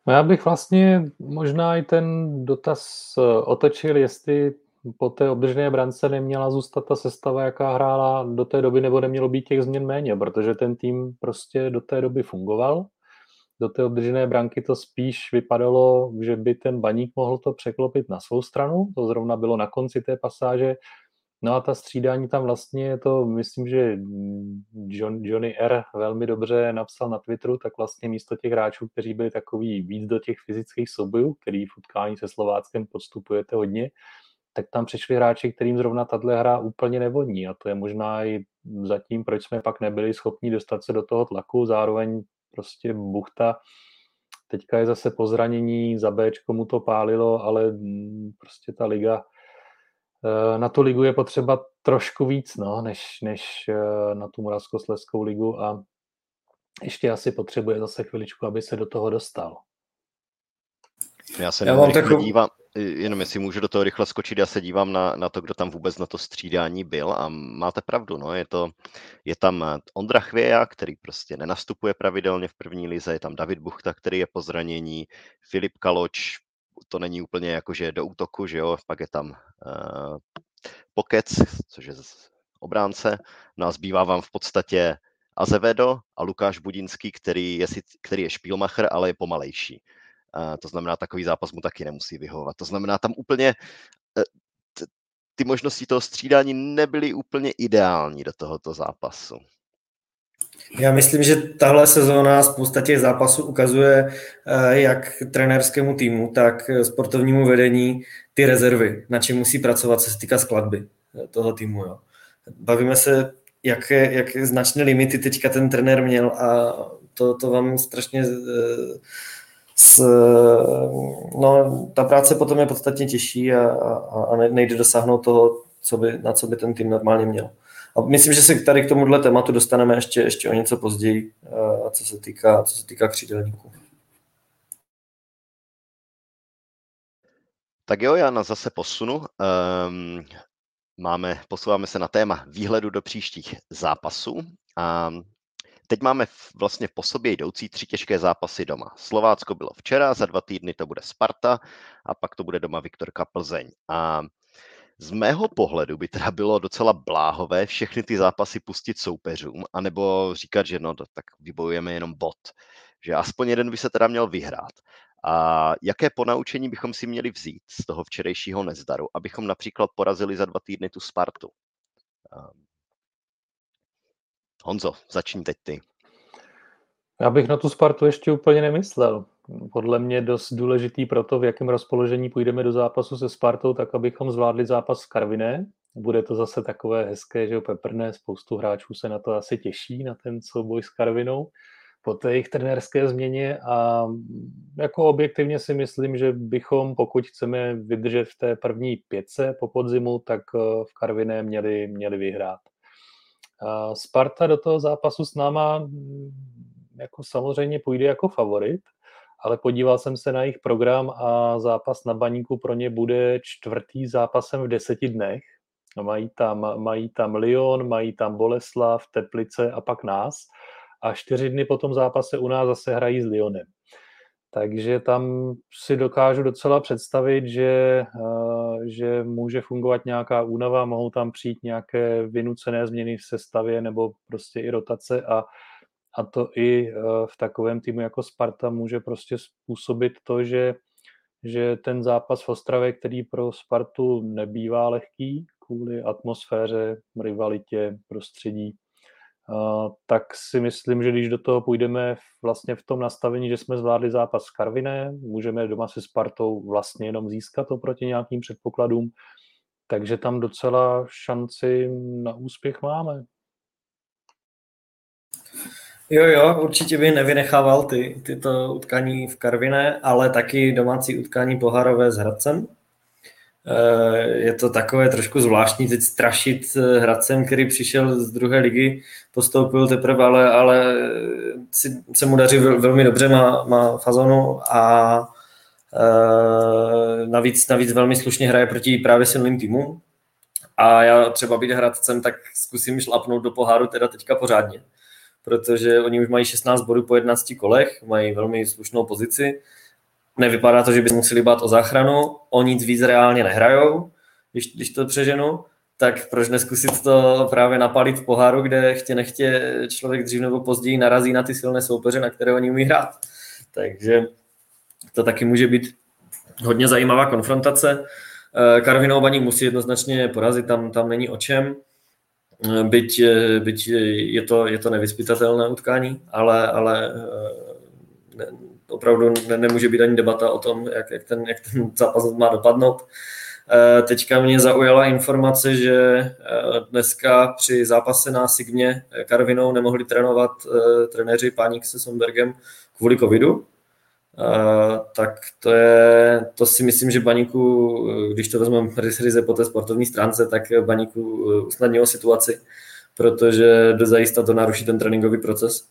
Speaker 2: No já bych vlastně možná i ten dotaz eh, otočil, jestli po té obdržené brance neměla zůstat ta sestava, jaká hrála do té doby, nebo nemělo být těch změn méně, protože ten tým prostě do té doby fungoval. Do té obdržené branky to spíš vypadalo, že by ten baník mohl to překlopit na svou stranu. To zrovna bylo na konci té pasáže. No a ta střídání tam vlastně je to, myslím, že John, Johnny R. velmi dobře napsal na Twitteru, tak vlastně místo těch hráčů, kteří byli takový víc do těch fyzických soubojů, který v utkání se Slováckem podstupujete hodně, tak tam přišli hráči, kterým zrovna tahle hra úplně nevodní. A to je možná i zatím, proč jsme pak nebyli schopni dostat se do toho tlaku, zároveň prostě Buchta teďka je zase po zranění, za B mu to pálilo, ale prostě ta liga, eh, na tu ligu je potřeba trošku víc, no, než, než eh, na tu Moravskoslezskou ligu. A ještě asi potřebuje zase chviličku, aby se do toho dostal.
Speaker 1: Já se Já mám takovou... dívám, jenom jestli můžu do toho rychle skočit, já se dívám na, na to, kdo tam vůbec na to střídání byl a máte pravdu, no, je, to, je tam Ondra Chvěja, který prostě nenastupuje pravidelně v první lize, je tam David Buchta, který je po zranění, Filip Kaloč, to není úplně jakože do útoku, že jo, pak je tam uh, Pokec, což je obránce, no a zbývá vám v podstatě Azevedo a Lukáš Budinský, který je, který je špílmacher, ale je pomalejší. To znamená, takový zápas mu taky nemusí vyhovovat. To znamená, tam úplně e, ty možnosti toho střídání nebyly úplně ideální do tohoto zápasu.
Speaker 3: Já myslím, že tahle sezóna spousta těch zápasů ukazuje e, jak trenérskému týmu, tak sportovnímu vedení ty rezervy, na čem musí pracovat, co se týká skladby e, toho týmu. Jo. Bavíme se, jaké, jaké značné limity teďka ten trenér měl a to, to vám strašně s, no, ta práce potom je podstatně těžší a, a, a nejde dosáhnout toho, co by, na co by ten tým normálně měl. A myslím, že se tady k tomuhle tématu dostaneme ještě, ještě o něco později, a co se týká, co se týká křídelníků.
Speaker 1: Tak jo, já na zase posunu. Um, máme, posouváme se na téma výhledu do příštích zápasů. A Teď máme vlastně po sobě jdoucí tři těžké zápasy doma. Slovácko bylo včera, za dva týdny to bude Sparta a pak to bude doma Viktorka Plzeň. A z mého pohledu by teda bylo docela bláhové všechny ty zápasy pustit soupeřům, anebo říkat, že no, tak vybojujeme jenom bod. Že aspoň jeden by se teda měl vyhrát. A jaké ponaučení bychom si měli vzít z toho včerejšího nezdaru, abychom například porazili za dva týdny tu Spartu? Honzo, začni teď ty.
Speaker 2: Já bych na tu Spartu ještě úplně nemyslel. Podle mě dost důležitý pro to, v jakém rozpoložení půjdeme do zápasu se Spartou, tak abychom zvládli zápas s Karviné, bude to zase takové hezké, že peprné, spoustu hráčů se na to asi těší, na ten souboj s Karvinou po té jejich trenérské změně a jako objektivně si myslím, že bychom, pokud chceme vydržet v té první pětce po podzimu, tak eh, v Karviné měli, měli vyhrát. Sparta do toho zápasu s náma mm, jako samozřejmě půjde jako favorit, ale podíval jsem se na jejich program a zápas na baníku pro ně bude čtvrtý zápasem v deseti dnech. Mají tam, mají tam Lyon, mají tam Boleslav, Teplice a pak nás a čtyři dny po tom zápase u nás zase hrají s Lyonem. Takže tam si dokážu docela představit, že, eh, že může fungovat nějaká únava, mohou tam přijít nějaké vynucené změny v sestavě nebo prostě i rotace a, a to i eh, v takovém týmu jako Sparta může prostě způsobit to, že, že ten zápas v Ostravě, který pro Spartu nebývá lehký kvůli atmosféře, rivalitě, prostředí, tak si myslím, že když do toho půjdeme vlastně v tom nastavení, že jsme zvládli zápas s Karviné, můžeme doma se Spartou vlastně jenom získat oproti nějakým předpokladům, takže tam docela šanci na úspěch máme.
Speaker 3: Jo, jo, určitě bych nevynechával ty, tyto utkání v Karviné, ale taky domácí utkání pohárové s Hradcem. Eh, je to takové trošku zvláštní teď strašit eh, Hradcem, který přišel z druhé ligy, postoupil teprve, ale, ale si, se mu daří velmi dobře, má, má fazonu a e, navíc, navíc velmi slušně hraje proti právě silným týmům. A já třeba být Hradcem, tak zkusím šlapnout do poháru teda teďka pořádně, protože oni už mají 16 bodů po 11 kolech, mají velmi slušnou pozici Nevypadá to, že by museli bát o záchranu, o nic víc reálně nehrajou, když, když to přeženu, tak proč neskusit to právě napalit v poháru, kde chtě nechtě člověk dřív nebo později narazí na ty silné soupeře, na které oni umí hrát. Takže to taky může být hodně zajímavá konfrontace. Eh, Karvinou baník musí jednoznačně porazit, tam, tam není o čem. Eh, byť, eh, byť je, to, je to nevyspytatelné utkání, ale, ale opravdu ne, nemůže být ani debata o tom, jak, jak, ten, jak ten zápas má dopadnout. Eh, teďka mě zaujala informace, že eh, dneska při zápase na Sigmě Karvinou nemohli trénovat eh, trenéři Páník se Sonbergem kvůli covidu. Tak to, je, to si myslím, že Baníku, když to vezmeme ryze po té sportovní stránce, tak Baníku usnadnilo situaci, protože do zajista to naruší ten tréninkový proces.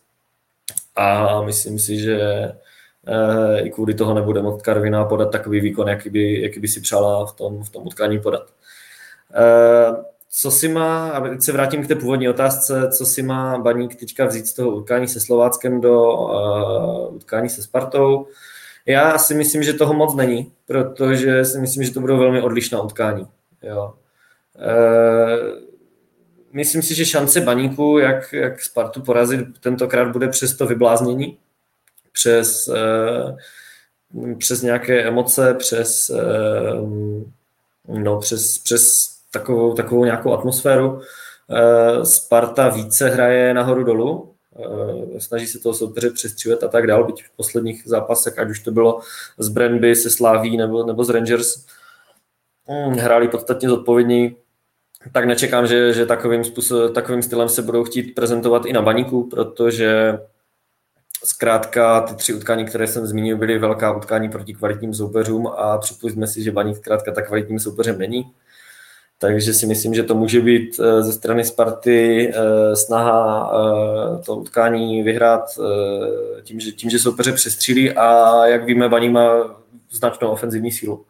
Speaker 3: A myslím si, že Eh, i kvůli toho nebude moct Karvina podat takový výkon, jaký by, jaký by si přála v tom, v tom utkání podat. Eh, co si má, a teď se vrátím k té původní otázce, co si má Baník teďka vzít z toho utkání se Slováckem do uh, utkání se Spartou. Já si myslím, že toho moc není, protože si myslím, že to budou velmi odlišná utkání. Jo. Uh, myslím si, že šance Baníku, jak, jak Spartu porazit, tentokrát bude přes to vybláznění, přes, eh, přes nějaké emoce, přes, eh, no, přes, přes takovou, takovou nějakou atmosféru. Eh, Sparta více hraje nahoru dolů, snaží se toho soupeře přestřílet a tak dál, byť v posledních zápasech, ať už to bylo z Brandby se Sláví nebo, nebo z Rangers, hm, hráli podstatně zodpovědní, tak nečekám, že, že takovým, způsob, takovým stylem se budou chtít prezentovat i na baníku, protože Zkrátka ty tři utkání, které jsem zmínil, byly velká utkání proti kvalitním soupeřům a připustíme si, že Baník zkrátka tak kvalitním soupeřem není. Takže si myslím, že to může být eh, ze strany Sparty eh, snaha eh, to utkání vyhrát tím, že, tím, že soupeře přestřílí a jak víme, Baník má značnou ofenzivní sílu.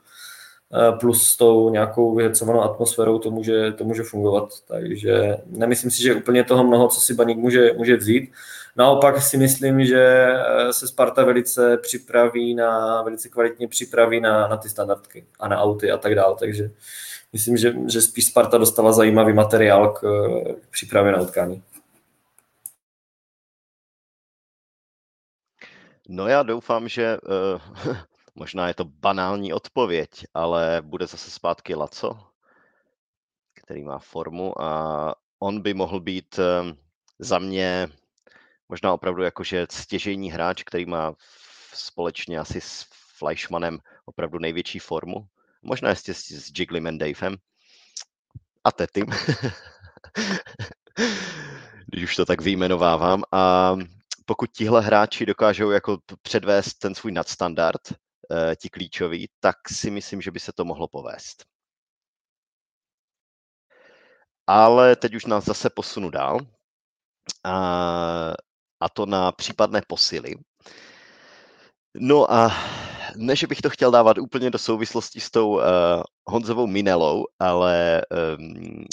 Speaker 3: Plus s tou nějakou vyhecovanou atmosférou to může, to může fungovat. Takže nemyslím si, že úplně toho mnoho, co si Baník může, může vzít. Naopak si myslím, že eh, se Sparta velice připraví na, velice kvalitně připraví na, na ty standardky a na auty a tak dále, takže myslím, že, že spíš Sparta dostala zajímavý materiál k, k přípravě na utkání.
Speaker 1: No já doufám, že uh, možná je to banální odpověď, ale bude zase zpátky Laco, který má formu a on by mohl být uh, za mě možná opravdu jakože stěžejní hráč, který má společně asi s Fleischmanem opravdu největší formu. Možná ještě s, s Jiglym Davem. a Tetym, když už to tak vyjmenovávám. A pokud tihle hráči dokážou jako předvést ten svůj nadstandard, eh, ti klíčoví, tak si myslím, že by se to mohlo povést. Ale teď už nás zase posunu dál. A, a to na případné posily. No a ne, že bych to chtěl dávat úplně do souvislosti s tou uh, Honzovou Minelou, ale um,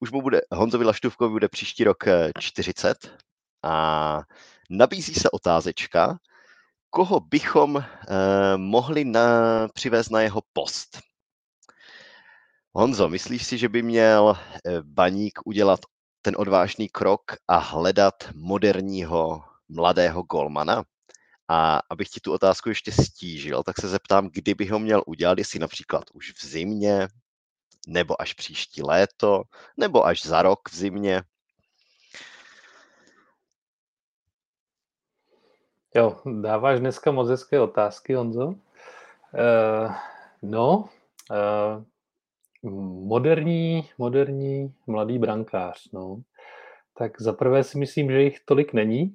Speaker 1: už mu bude, Honzovi Laštůvkovi bude příští rok 40 eh, a nabízí se otázečka, koho bychom uh, mohli na, přivést na jeho post. Honzo, myslíš si, že by měl Baník udělat ten odvážný krok a hledat moderního mladého golmana? A abych ti tu otázku ještě stížil, tak se zeptám, kdy bych ho měl udělat, jestli například už v zimě, nebo až příští léto, nebo až za rok v zimě.
Speaker 2: Jo, dáváš dneska moc hezké otázky, Honzo. Uh, no, uh, moderní, moderní mladý brankář, no. Tak zaprvé si myslím, že jich tolik není,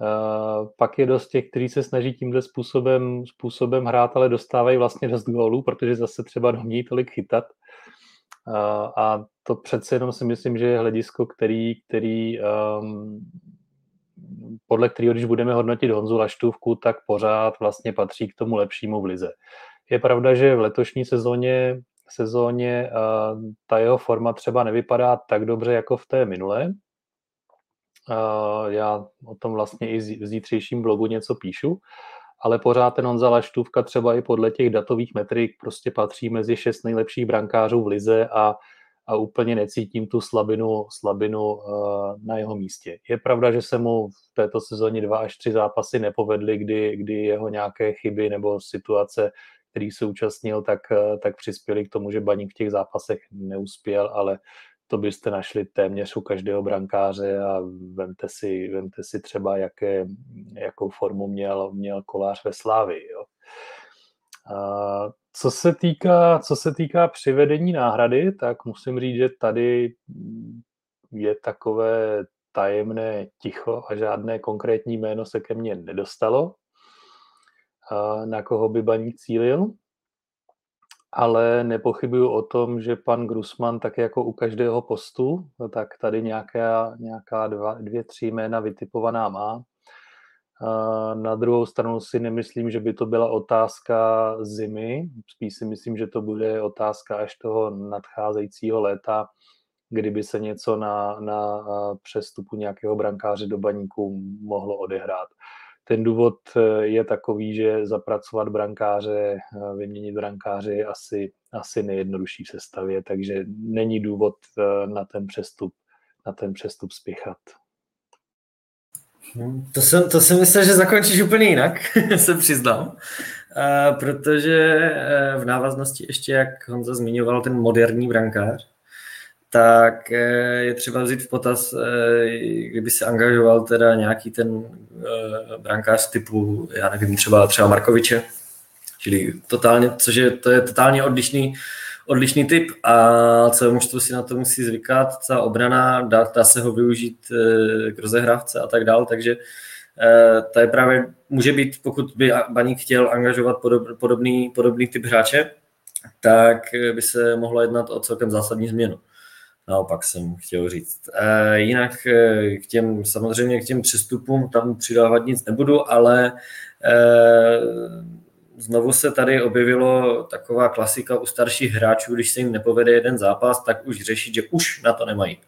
Speaker 2: Uh, pak je dost těch, kteří se snaží tímhle způsobem, způsobem hrát, ale dostávají vlastně dost gólů, protože zase třeba neumějí tolik chytat. Uh, a to přece jenom si myslím, že je hledisko, který, který um, podle kterého, když budeme hodnotit Honzu Laštůvku, tak pořád vlastně patří k tomu lepšímu v lize. Je pravda, že v letošní sezóně, sezóně ta jeho forma třeba nevypadá tak dobře jako v té minulé, já o tom vlastně i v zítřejším blogu něco píšu, ale pořád ten Honza Laštůvka třeba i podle těch datových metrik prostě patří mezi šest nejlepších brankářů v lize a, a úplně necítím tu slabinu, slabinu na jeho místě. Je pravda, že se mu v této sezóně dva až tři zápasy nepovedly, kdy, kdy jeho nějaké chyby nebo situace, který se účastnil, tak, tak přispěli k tomu, že Baník v těch zápasech neuspěl, ale to byste našli téměř u každého brankáře a vemte si, vemte si třeba, jaké, jakou formu měl, měl kolář ve Slávi. Jo. A co se, týká, co se týká přivedení náhrady, tak musím říct, že tady je takové tajemné ticho a žádné konkrétní jméno se ke mně nedostalo, na koho by baník cílil ale nepochybuju o tom, že pan Grusman, tak jako u každého postu, tak tady nějaká, nějaká dva, dvě, tři jména vytipovaná má. Na druhou stranu si nemyslím, že by to byla otázka zimy, spíš si myslím, že to bude otázka až toho nadcházejícího léta, kdyby se něco na, na přestupu nějakého brankáře do baníku mohlo odehrát. Ten důvod eh, je takový, že zapracovat brankáře, eh, vyměnit brankáře je asi, asi nejjednodušší v sestavě, takže není důvod eh, na ten přestup, na ten přestup spěchat.
Speaker 3: Hm, to jsem, to jsem myslel, že zakončíš úplně jinak, se přiznám, protože v návaznosti ještě, jak Honza zmiňoval, ten moderní brankář, tak eh, je třeba vzít v potaz, eh, kdyby se angažoval teda nějaký ten eh, brankář typu, já nevím, třeba, třeba Markoviče, čili totálně, což je, to je totálně odlišný, odlišný typ a celé mužstvo si na to musí zvykat, ta obrana, dá, dá se ho využít k rozehrávce a tak dál, takže to je právě, může být, pokud by Baník chtěl angažovat podob, podobný, podobný typ hráče, tak by se mohlo jednat o celkem zásadní změnu naopak jsem chtěl říct. E, jinak e, k těm, samozřejmě k těm přestupům tam přidávat nic nebudu, ale e, znovu se tady objevilo taková klasika u starších hráčů, když se jim nepovede jeden zápas, tak už řešit, že už na to nemají.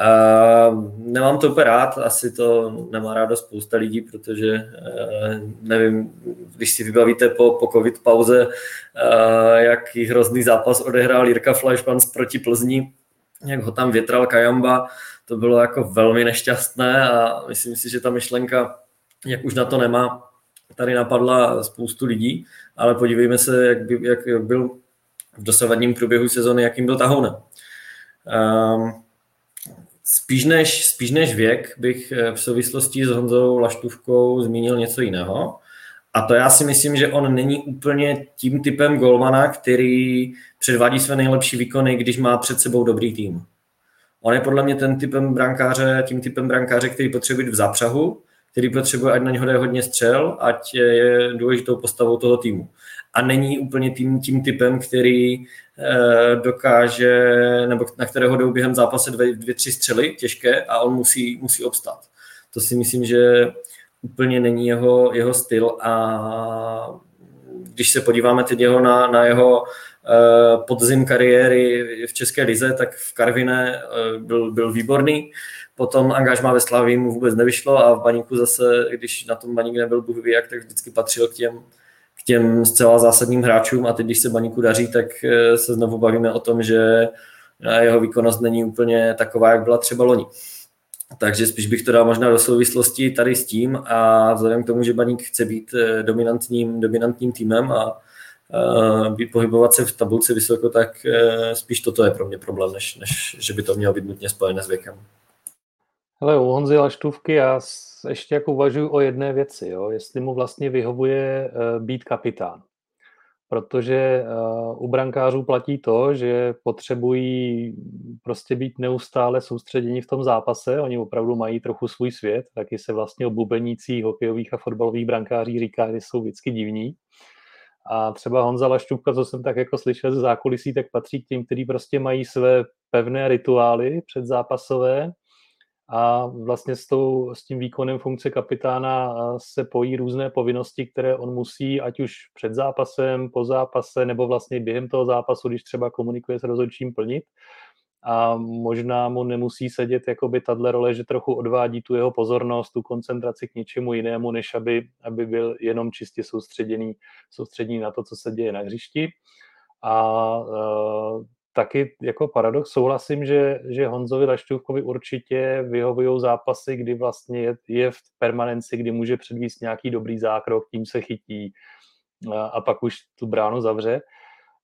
Speaker 3: Uh, nemám to úplně rád, asi to nemá rádo spousta lidí, protože uh, nevím, když si vybavíte po, po covid pauze, uh, jaký hrozný zápas odehrál Jirka Fleischmann proti Plzni, jak ho tam větral Kajamba, to bylo jako velmi nešťastné a myslím si, že ta myšlenka, jak už na to nemá, tady napadla spoustu lidí, ale podívejme se, jak, by, jak, byl v dosavadním průběhu sezóny, jakým byl tahounem. Um, spíš, než, spíš než věk bych eh, v souvislosti s Honzou Laštůvkou zmínil něco jiného A to já si myslím, že on není úplně tím typem golmana, který předvádí své nejlepší výkony, když má před sebou dobrý tým. On je podle mě ten typem brankáře, tím typem brankáře, který potřebuje být v zápřahu, který potřebuje, ať na něho jde hodně střel, ať je důležitou postavou toho týmu. A není úplně tím, tím typem, který e, dokáže, nebo na kterého jdou během zápase dvě, dvě, tři střely těžké a on musí, musí obstát. To si myslím, že úplně není jeho, jeho styl a když se podíváme teď jeho na, na jeho Eh, podzim kariéry v České lize, tak v Karviné eh, byl, byl výborný. Potom angažmá ve Slavii mu vůbec nevyšlo a v Baníku zase, když na tom Baník nebyl Bůh ví jak, tak vždycky patřil k těm, k těm zcela zásadním hráčům a teď, když se Baníku daří, tak eh, se znovu bavíme o tom, že jeho výkonnost není úplně taková, jak byla třeba loni. Takže spíš bych to dal možná do souvislosti tady s tím a vzhledem k tomu, že Baník chce být dominantním, dominantním týmem a uh, pohybovat se v tabulce vysoko, tak uh, spíš toto je pro mě problém, než, než že by to mělo být nutně spojené s věkem.
Speaker 2: Hele, u Honzy Laštůvky já ještě jako uvažuji o jedné věci, jo? jestli mu vlastně vyhovuje být kapitán. Protože uh, u brankářů platí to, že potřebují prostě být neustále soustředění v tom zápase. Oni opravdu mají trochu svůj svět, taky se vlastně o bubenících hokejových a fotbalových brankáří říká, že jsou vždycky divní. A třeba Honza Laštůvka, co jsem tak jako slyšel ze zákulisí, tak patří k těm, kteří prostě mají své pevné rituály předzápasové a vlastně s, tou, s tím výkonem funkce kapitána se pojí různé povinnosti, které on musí, ať už před zápasem, po zápase, nebo vlastně během toho zápasu, když třeba komunikuje s rozhodčím plnit a možná mu nemusí sedět jakoby tahle role, že trochu odvádí tu jeho pozornost, tu koncentraci k něčemu jinému, než aby, aby byl jenom čistě soustředěný, soustředěný na to, co se děje na hřišti. A taky jako paradox souhlasím, že, že Honzovi Laštůvkovi určitě vyhovují zápasy, kdy vlastně je, je v permanenci, kdy může předvíst nějaký dobrý zákrok, tím se chytí a, a pak už tu bránu zavře.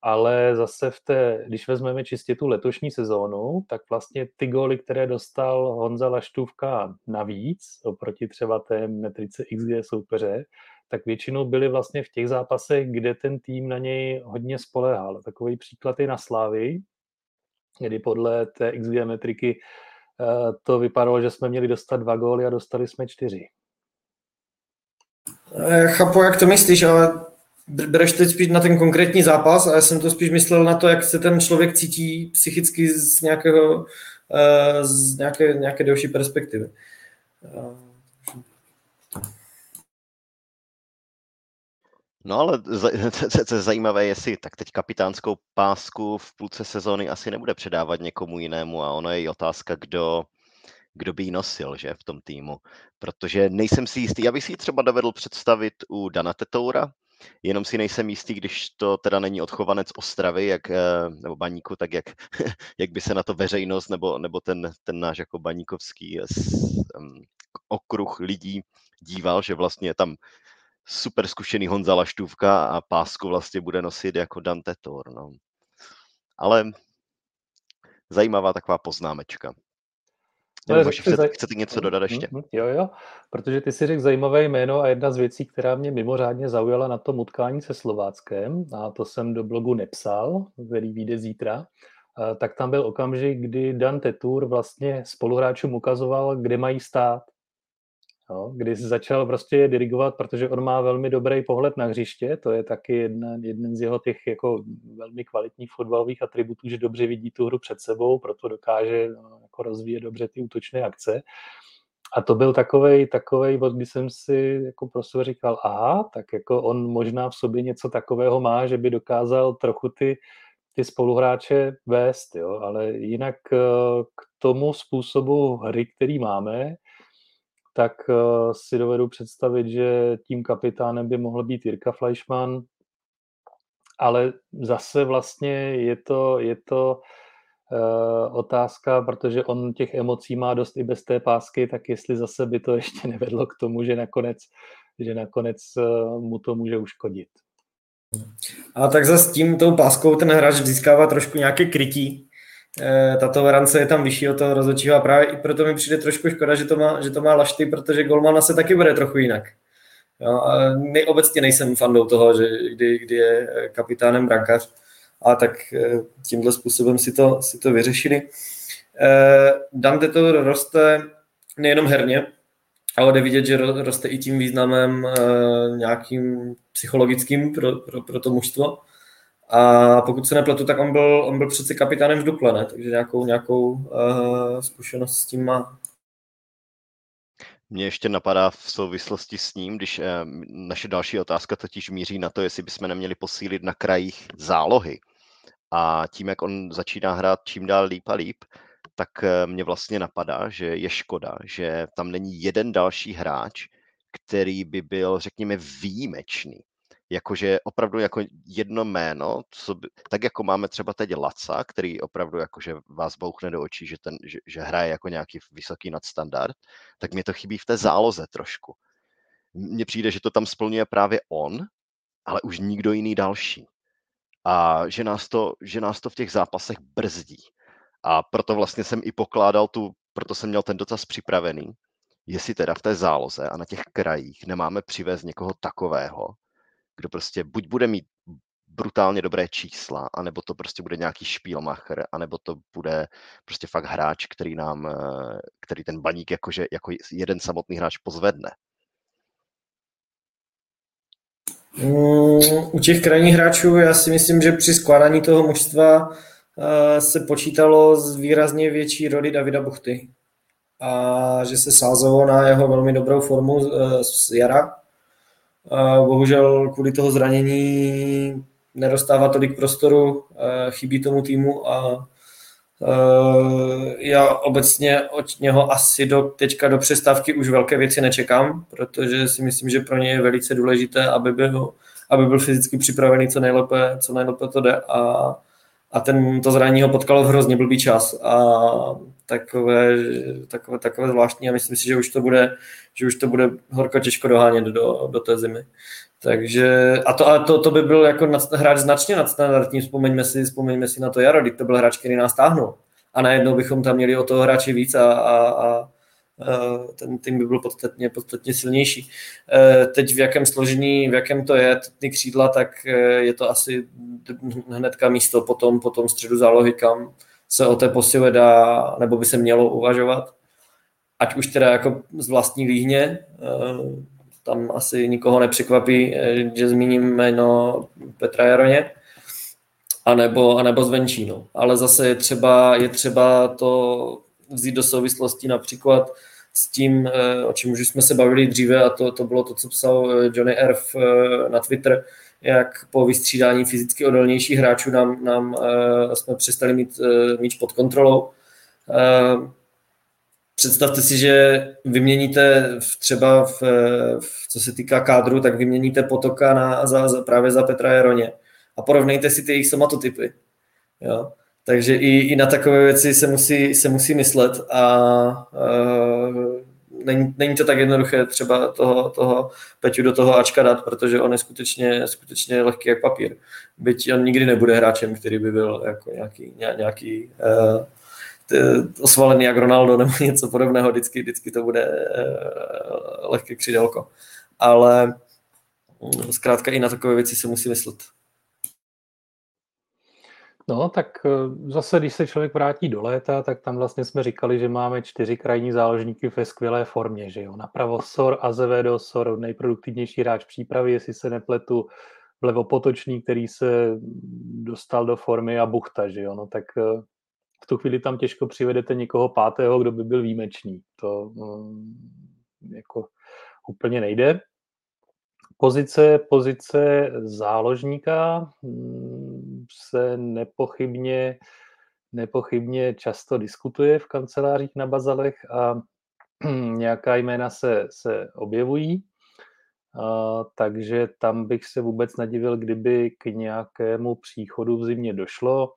Speaker 2: Ale zase v té, když vezmeme čistě tu letošní sezónu, tak vlastně ty góly, které dostal Honza Laštůvka navíc, oproti třeba té metrice XG soupeře, tak většinou byly vlastně v těch zápasech, kde ten tým na něj hodně spolehal. Takový příklad je na Slávy, kdy podle té XG metriky eh, to vypadalo, že jsme měli dostat dva góly a dostali jsme čtyři.
Speaker 3: Eh, chápu, jak to myslíš, ale bereš teď spíš na ten konkrétní zápas a já jsem to spíš myslel na to, jak se ten člověk cítí psychicky z nějakého, eh, z nějaké, nějaké delší perspektivy.
Speaker 1: No ale co je zajímavé, jestli tak teď kapitánskou pásku v půlce sezóny asi nebude předávat někomu jinému a ono je i otázka, kdo, kdo by ji nosil že, v tom týmu. Protože nejsem si jistý, já bych si ji třeba dovedl představit u Dana Tetoura, Jenom si nejsem jistý, když to teda není odchovanec Ostravy, jak, eh, nebo Baníku, tak jak, jak by se na to veřejnost nebo, nebo ten, ten náš jako baníkovský um, okruh lidí díval, že vlastně tam super zkušený Honza Laštůvka a pásku vlastně bude nosit jako Dante Thor. No. Ale zajímavá taková poznámečka. Nebo vaši, chcete, zaj... chcete něco dodat ještě?
Speaker 2: Mm, jo, jo, protože ty si řekl zajímavé jméno a jedna z věcí, která mě mimořádně zaujala na tom utkání se Slováckem, a to jsem do blogu nepsal, který vyjde zítra, tak tam byl okamžik, kdy Dan Tetur vlastně spoluhráčům ukazoval, kde mají stát. Jo, kdy začal prostě dirigovat, protože on má velmi dobrý pohled na hřiště, to je taky jedna, jeden z jeho těch jako velmi kvalitních fotbalových atributů, že dobře vidí tu hru před sebou, proto dokáže no, jako rozvíjet dobře ty útočné akce. A to byl takový takovej bod, kdy jsem si jako prostě říkal, aha, tak jako on možná v sobě něco takového má, že by dokázal trochu ty, ty spoluhráče vést, jo, ale jinak eh, k tomu způsobu hry, který máme, tak uh, si dovedu představit, že tím kapitánem by mohl být Jirka Fleischmann, ale zase vlastně je to, je to uh, otázka, protože on těch emocí má dost i bez té pásky, tak jestli zase by to ještě nevedlo k tomu, že nakonec, že nakonec uh, mu to může uškodit.
Speaker 3: A tak zase tím tou páskou ten hráč získává trošku nějaké krytí, Eh, ta tolerance je tam vyšší od toho rozhodčího a právě i proto mi přijde trošku škoda, že to má, že to má Lašty, protože Golmana se taky bude trochu jinak. Jo, a obecně nejsem fandou toho, že kdy, kdy je kapitánem brankář, a tak eh, tímhle způsobem si to, si to vyřešili. Eh, Dante to roste nejenom herně, ale jde vidět, že roste i tím významem eh, nějakým psychologickým pro, pro, pro to mužstvo. A pokud se nepletu, tak on byl, on byl přece kapitánem v Dukle, ne? takže nějakou, nějakou uh, zkušenost s tím má.
Speaker 1: Mě ještě napadá v souvislosti s ním, když eh, naše další otázka totiž míří na to, jestli bychom neměli posílit na krajích zálohy. A tím, jak on začíná hrát čím dál líp a líp, tak eh, mě vlastně napadá, že je škoda, že tam není jeden další hráč, který by byl, řekněme, výjimečný jakože opravdu jako jedno jméno, co by, tak jako máme třeba teď Laca, který opravdu jakože vás bouchne do očí, že, ten, že, že hraje jako nějaký vysoký nadstandard, tak mě to chybí v té záloze trošku. Mně přijde, že to tam splňuje právě on, ale už nikdo jiný další. A že nás to, že nás to v těch zápasech brzdí. A proto vlastně jsem i pokládal tu, proto jsem měl ten dotaz připravený, jestli teda v té záloze a na těch krajích nemáme přivést někoho takového, kdo prostě buď bude mít brutálně dobré čísla, anebo to prostě bude nějaký špílmacher, anebo to bude prostě fakt hráč, který nám, eh, který ten baník jakože, jako jeden samotný hráč pozvedne.
Speaker 3: Mm, u těch krajních hráčů já si myslím, že při skládání toho mužstva eh, se počítalo z výrazně větší roli Davida Buchty. A že se sázelo na jeho velmi dobrou formu eh, z jara, bohužel kvůli toho zranění nedostává tolik prostoru, chybí tomu týmu a já obecně od něho asi do, teďka do přestávky už velké věci nečekám, protože si myslím, že pro ně je velice důležité, aby byl, aby byl fyzicky připravený co nejlépe, co nejlépe to jde a, a ten, to zranění ho potkalo v hrozně blbý čas a takové, takové, takové zvláštní a myslím si, že už to bude, že už to bude horko těžko dohánět do, do té zimy. Takže, a to, a to, to by byl jako nad, hráč značně nadstandardní, vzpomeňme si, vzpomeňme si na to Jaro, to byl hráč, který nás táhnul. A najednou bychom tam měli o toho hráče víc a, a, a ten tým by byl podstatně, podstatně silnější. E, teď v jakém složení, v jakém to je, ty křídla, tak e, je to asi hnedka místo potom, potom středu zálohy, kam se o té posile dá, nebo by se mělo uvažovat. Ať už teda jako z vlastní líhně, e, tam asi nikoho nepřekvapí, že zmíním jméno Petra Jaroně, anebo, anebo zvenčí. No. Ale zase je třeba, je třeba to vzít do souvislosti například s tím, eh, o čem už jsme se bavili dříve, a to, to bylo to, co psal eh, Johnny Erf eh, na Twitter, jak po vystřídání fyzicky odolnějších hráčů nám, nám jsme přestali mít míč pod kontrolou. Představte si, že vyměníte v, třeba v, v, co se týká kádru, tak vyměníte potoka na, za, za, právě za Petra Jeroně a porovnejte si ty jejich somatotypy. Jo? Takže i, i na takové věci se musí, se musí myslet a uh, není, není to tak jednoduché třeba toho, toho Peťu do toho Ačka dát, protože on je skutečně, skutečně lehký jak papír. Byť on nikdy nebude hráčem, který by byl jako nějaký, nějaký uh, osvalený jak Ronaldo nebo něco podobného, vždycky, vždycky to bude uh, lehké křidelko. Ale mm, zkrátka i na takové věci se musí myslet.
Speaker 2: No, tak eh, zase, když se člověk vrátí do léta, tak tam vlastně jsme říkali, že máme čtyři krajní záložníky ve skvělé formě, že jo. Napravo Sor, Azevedo, Sor, nejproduktivnější hráč přípravy, jestli se nepletu, vlevo Potočný, který se dostal do formy a Buchta, že jo. No, tak eh, v tu chvíli tam těžko přivedete někoho pátého, kdo by byl výjimečný. To um, jako úplně nejde. Pozice, pozice záložníka mm, se nepochybně, nepochybně často diskutuje v kancelářích na bazalech a nějaká jména se, se objevují, takže tam bych se vůbec nedivil, kdyby k nějakému příchodu v zimě došlo.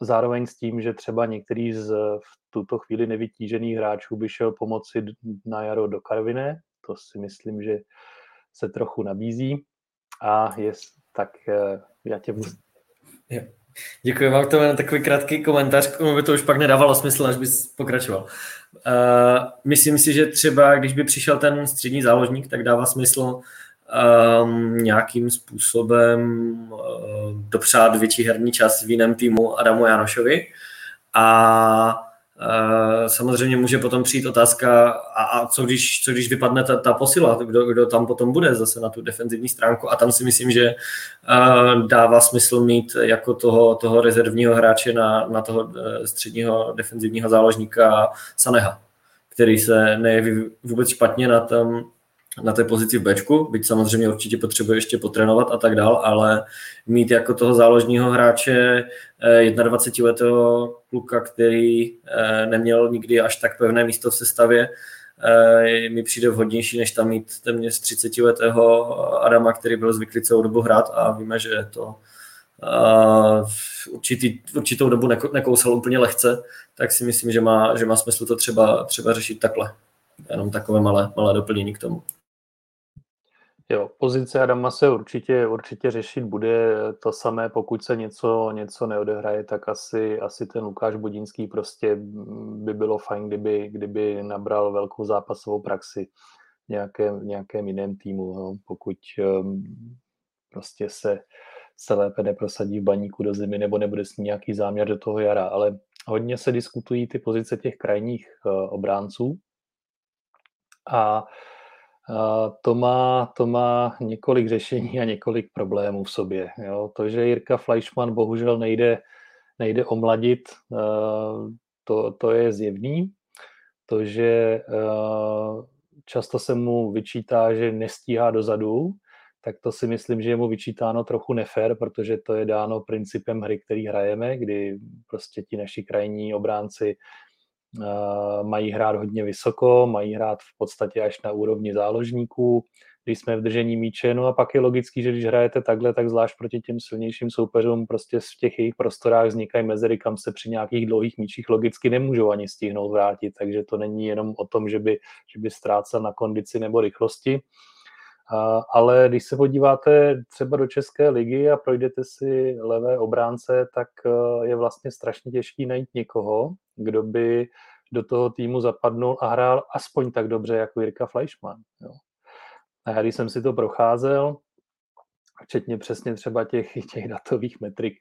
Speaker 2: Zároveň s tím, že třeba některý z v tuto chvíli nevytížených hráčů by šel pomoci na jaro do Karviné. To si myslím, že se trochu nabízí a je, tak eh, já tě
Speaker 3: Já, Děkuji vám, to je takový krátký komentář, k by to už pak nedávalo smysl, až bys pokračoval. Uh, myslím si, že třeba, když by přišel ten střední záložník, tak dává smysl um, nějakým způsobem uh, dopřát větší herní čas v jiném týmu Adamu Janošovi. A samozřejmě může potom přijít otázka, a, a co, když, co když vypadne ta, ta posila, kdo, kdo tam potom bude zase na tu defenzivní stránku? A tam si myslím, že uh, dává smysl mít jako toho, toho rezervního hráče na, na toho uh, středního defenzivního záložníka Saneha, který se nejeví vůbec špatně na tom, na té pozici v Bčku, byť samozřejmě určitě potřebuje ještě potrénovat a tak dál, ale mít jako toho záložního hráče 21-letého eh, kluka, který eh, neměl nikdy až tak pevné místo v sestavě, eh, mi přijde vhodnější, než tam mít téměř 30-letého Adama, který byl zvyklý celou dobu hrát a víme, že to určitý, určitou dobu nekousal úplně lehce, tak si myslím, že má, že má smysl to třeba, třeba řešit takhle. Jenom takové malé, malé doplnění k tomu.
Speaker 2: Jo, pozice Adama se určitě, určitě řešit bude. To samé, pokud se něco, něco neodehraje, tak asi, asi ten Lukáš Budínský prostě by bylo fajn, kdyby, kdyby nabral velkou zápasovou praxi v nějakém, nějakém jiném týmu, no, pokud um, prostě se, se lépe neprosadí v baníku do zimy nebo nebude s ní nějaký záměr do toho jara, ale hodně se diskutují ty pozice těch krajních uh, obránců. A to má, to má několik řešení a několik problémů v sobě. Jo. To, že Jirka Fleischmann bohužel nejde, nejde omladit, to, to je zjevný. To, že často se mu vyčítá, že nestíhá dozadu, tak to si myslím, že je mu vyčítáno trochu nefér, protože to je dáno principem hry, který hrajeme, kdy prostě ti naši krajní obránci Eh, mají hrát hodně vysoko, mají hrát v podstatě až na úrovni záložníků, když jsme v držení míče. No a pak je logický, že když hrajete takhle, tak zvlášť proti těm silnějším soupeřům prostě v těch jejich prostorách vznikají mezery, kam se při nějakých dlouhých míčích logicky nemůžou ani stihnout vrátit. Takže to není jenom o tom, že by, že by ztrácel na kondici nebo rychlosti. Ale když se podíváte třeba do České ligy a projdete si levé obránce, tak uh, je vlastně strašně těžký najít někoho, kdo by do toho týmu zapadnul a hrál aspoň tak dobře jako Jirka Fleischmann. Jo. A já když jsem si to procházel, včetně přesně třeba těch, těch datových metrik,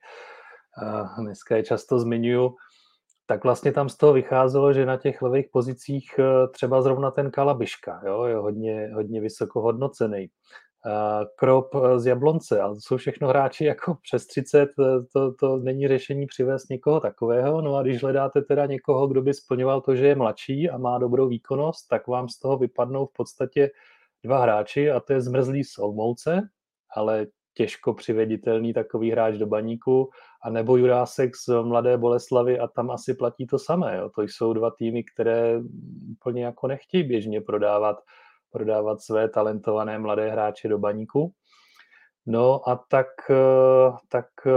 Speaker 2: dneska je často zmiňuju, tak vlastně tam z toho vycházelo, že na těch levých pozicích třeba zrovna ten Kalabiška jo, je hodně, hodně vysoko hodnocený. Krop z Jablonce, ale to jsou všechno hráči jako přes 30, e, to, to není řešení přivést někoho takového, no a když hledáte teda někoho, kdo by splňoval to, že je mladší a má dobrou výkonnost, tak vám z toho vypadnou v podstatě dva hráči a to je zmrzlý z Olmouce, ale těžko přiveditelný takový hráč do baníku, a nebo Jurásek z Mladé Boleslavy a tam asi platí to samé. Jo. To jsou dva týmy, které úplně jako nechtějí běžně prodávat prodávat své talentované mladé hráče do baníku. No a tak, eh, tak eh,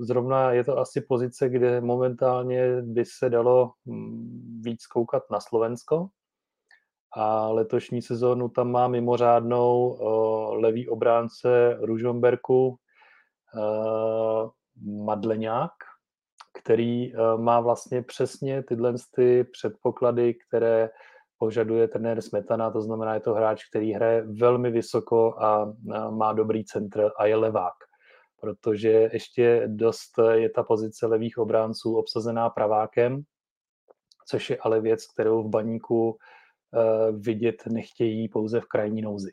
Speaker 2: zrovna je to asi pozice, kde momentálně by se dalo hm, víc koukat na Slovensko. A letošní sezónu tam má mimořádnou eh, levý obránce Ružomberku Madleňák, který má vlastně přesně tyhle ty předpoklady, které požaduje trenér Smetana, to znamená, je to hráč, který hraje velmi vysoko a má dobrý centr a je levák, protože ještě dost je ta pozice levých obránců obsazená pravákem, což je ale věc, kterou v baníku vidět nechtějí pouze v krajní nouzi.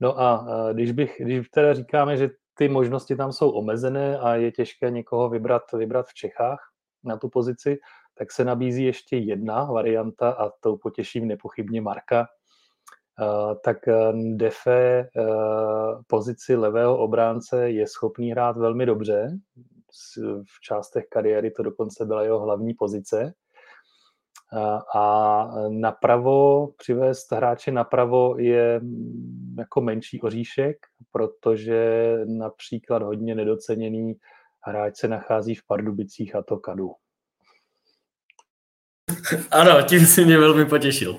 Speaker 2: No a eh, když, bych, když teda říkáme, že ty možnosti tam jsou omezené a je těžké někoho vybrat, vybrat v Čechách na tu pozici, tak se nabízí ještě jedna varianta a tou potěším nepochybně Marka. Tak Defe pozici levého obránce je schopný hrát velmi dobře. V částech kariéry to dokonce byla jeho hlavní pozice. A napravo, přivést hráče napravo je jako menší oříšek, protože například hodně nedoceněný hráč se nachází v Pardubicích a to Kadu.
Speaker 3: Ano, tím si mě velmi potěšil. Uh,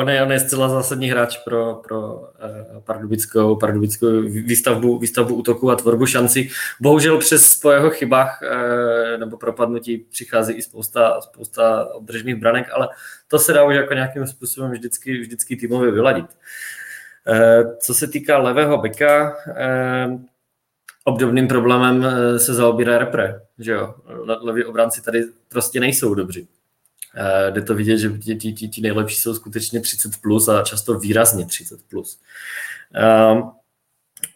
Speaker 3: on, je, on je zcela zásadní hráč pro, pro uh, pardubickou, pardubickou výstavbu, výstavbu útoku a tvorbu šancí. Bohužel přes po jeho chybách uh, nebo propadnutí přichází i spousta, spousta obdržených branek, ale to se dá už jako nějakým způsobem vždycky, vždycky týmově vyladit. Uh, co se týká levého beka, uh, obdobným problémem se zaobírá repre, že jo. Leví obránci tady prostě nejsou dobří. Eh, jde to vidět, že ti, ti, ti, nejlepší jsou skutečně 30 plus a často výrazně 30 plus. Ehm,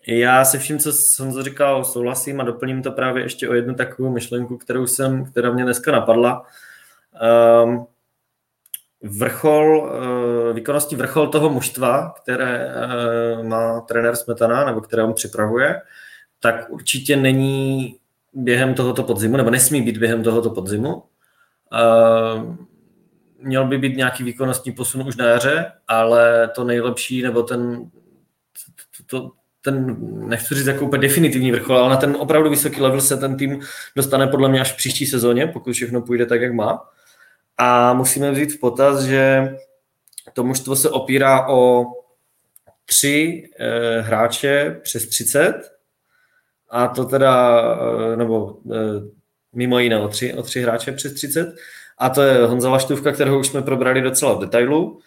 Speaker 3: já se vším, co jsem říkal, souhlasím a doplním to právě ještě o jednu takovou myšlenku, kterou jsem, která mě dneska napadla. Ehm, vrchol, eh, výkonnostní vrchol toho mužstva, které má trenér Smetana, nebo které on připravuje, tak určitě není během tohoto podzimu, nebo nesmí být během tohoto podzimu. Uh, měl by být nějaký výkonnostní posun už na jaře, ale to nejlepší, nebo ten, to, ten, nechci říct jako úplně definitivní vrchol, ale na ten opravdu vysoký level se ten tým dostane podle mě až v příští sezóně, pokud všechno půjde tak, jak má. A musíme vzít v potaz, že to mužstvo se opírá o tři eh, hráče přes 30 a to teda, eh, nebo eh, mimo jiné o tři, o tři hráče přes 30. A to je Honza Laštůvka, kterého už jsme probrali docela v detailu.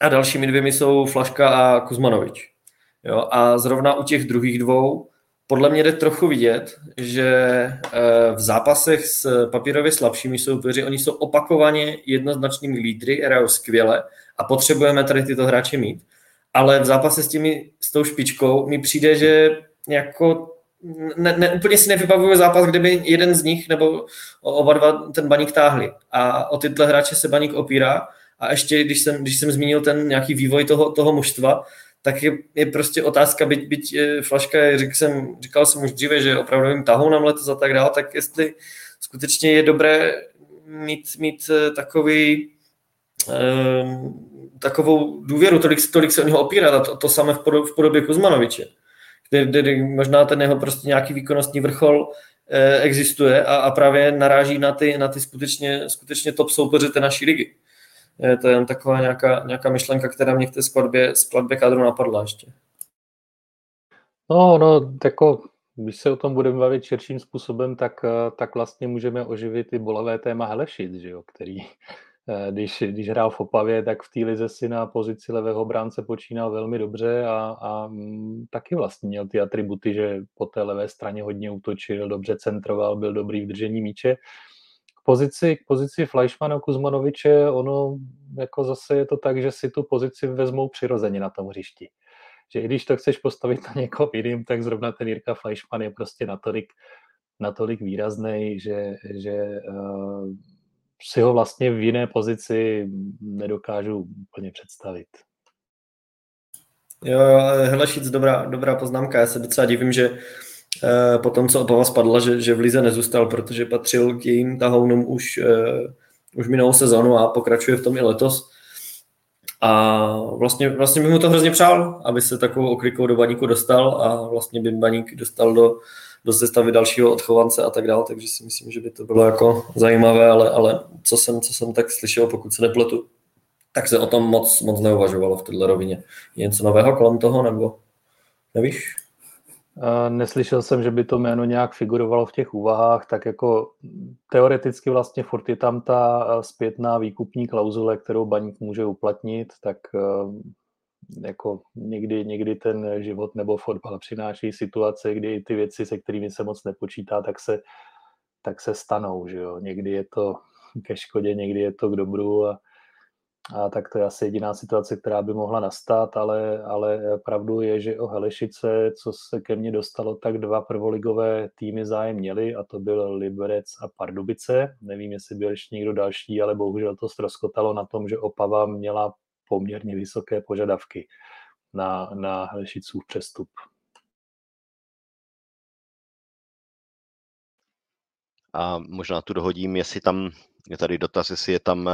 Speaker 3: A dalšími dvěmi jsou Flaška a Kuzmanovič. Jo, a zrovna u těch druhých dvou podle mě jde trochu vidět, že eh, v zápasech s papírově slabšími soupeři, oni jsou opakovaně jednoznačnými lídry, hrajou skvěle a potřebujeme tady tyto hráče mít. Ale v zápase s, těmi, s tou špičkou mi přijde, že jako ne, ne, úplně si nevybavuju zápas, kde by jeden z nich nebo oba dva ten baník táhli. A o tyhle hráče se baník opírá. A ještě, když jsem, když jsem zmínil ten nějaký vývoj toho, toho mužstva, tak je, je prostě otázka, byť, byť eh, Flaška, říkal jsem, říkal jsem už dříve, že opravdu tahou nám letos a tak dále, tak jestli skutečně je dobré mít, mít eh, takový um, takovou důvěru, tolik, tolik se o něho opírat a to, to samé v podobě, v podobě Kuzmanoviče kde, kde možná ten jeho prostě nějaký výkonnostní vrchol eh, existuje a, a právě naráží na ty, na ty skutečně, skutečně top soupeře té naší ligy. Eh, to je jen taková nějaká, nějaká myšlenka, která mě v té skladbě, skladbě kádru napadla ještě.
Speaker 2: No, no, jako když se o tom budeme bavit širším způsobem, tak, eh, tak vlastně můžeme oživit i bolavé téma Helešit, že jo, který když, když hrál v Opavě, tak v té lize si na pozici levého bránce počínal velmi dobře a, a mm, taky vlastně měl ty atributy, že po té levé straně hodně útočil, dobře centroval, byl dobrý v držení míče. K pozici, k pozici Fleischmana Kuzmanoviče, ono jako zase je to tak, že si tu pozici vezmou přirozeně na tom hřišti. Že i když to chceš postavit na někoho jiným, tak zrovna ten Jirka Fleischmann je prostě natolik, natolik výrazný, že, že uh, si ho vlastně v jiné pozici nedokážu úplně představit.
Speaker 3: Jo, jo, dobrá, dobrá poznámka. Já se docela divím, že eh, po tom, co Opava spadla, že, že v Lize nezůstal, protože patřil k jejím tahounům už, eh, už minulou sezonu a pokračuje v tom i letos. A vlastně, vlastně bych mu to hrozně přál, aby se takovou oklikou do baníku dostal a vlastně by baník dostal do, do sestavy dalšího odchovance a tak dále, takže si myslím, že by to bylo jako zajímavé, ale, ale co, jsem, co jsem tak slyšel, pokud se nepletu, tak se o tom moc, moc neuvažovalo v této rovině. Je něco nového kolem toho, nebo nevíš?
Speaker 2: Neslyšel jsem, že by to jméno nějak figurovalo v těch úvahách, tak jako teoreticky vlastně furt je tam ta zpětná výkupní klauzule, kterou baník může uplatnit, tak jako někdy, někdy ten život nebo fotbal přináší situace, kdy ty věci, se kterými se moc nepočítá, tak se, tak se stanou. Že jo? Někdy je to ke škodě, někdy je to k dobru a, a tak to je asi jediná situace, která by mohla nastat, ale, ale pravdu je, že o Helešice, co se ke mně dostalo, tak dva prvoligové týmy zájem měli a to byl Liberec a Pardubice. Nevím, jestli byl ještě někdo další, ale bohužel to ztroskotalo na tom, že Opava měla poměrně vysoké požadavky na, na Helešicův přestup.
Speaker 1: A možná tu dohodím, jestli tam, je tady dotaz, jestli je tam uh,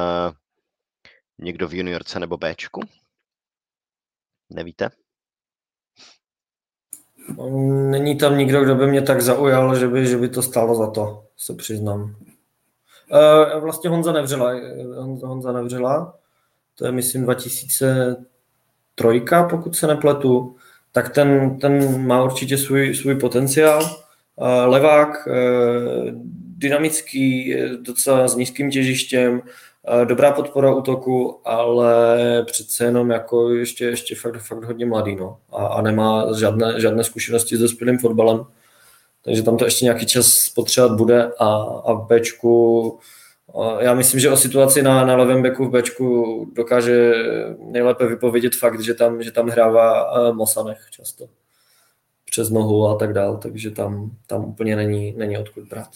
Speaker 1: někdo v juniorce nebo Bčku? Nevíte?
Speaker 3: Není tam nikdo, kdo by mě tak zaujal, že by, že by to stálo za to, se přiznám. Uh, vlastně Honza Nevřela, Honza Nevřela, to je myslím 2003, pokud se nepletu, tak ten, ten má určitě svůj, svůj potenciál. Levák, uh, dynamický, docela s nízkým těžištěm, dobrá podpora útoku, ale přece jenom jako ještě, ještě fakt, fakt hodně mladý no. a, a nemá žádné, žádné zkušenosti s dospělým fotbalem, takže tam to ještě nějaký čas potřebovat bude a, a v Bčku já myslím, že o situaci na, na levém beku v Bčku dokáže nejlépe vypovědět fakt, že tam, že tam hrává Mosanech často přes nohu a tak dál, takže tam, tam úplně není, není odkud brát.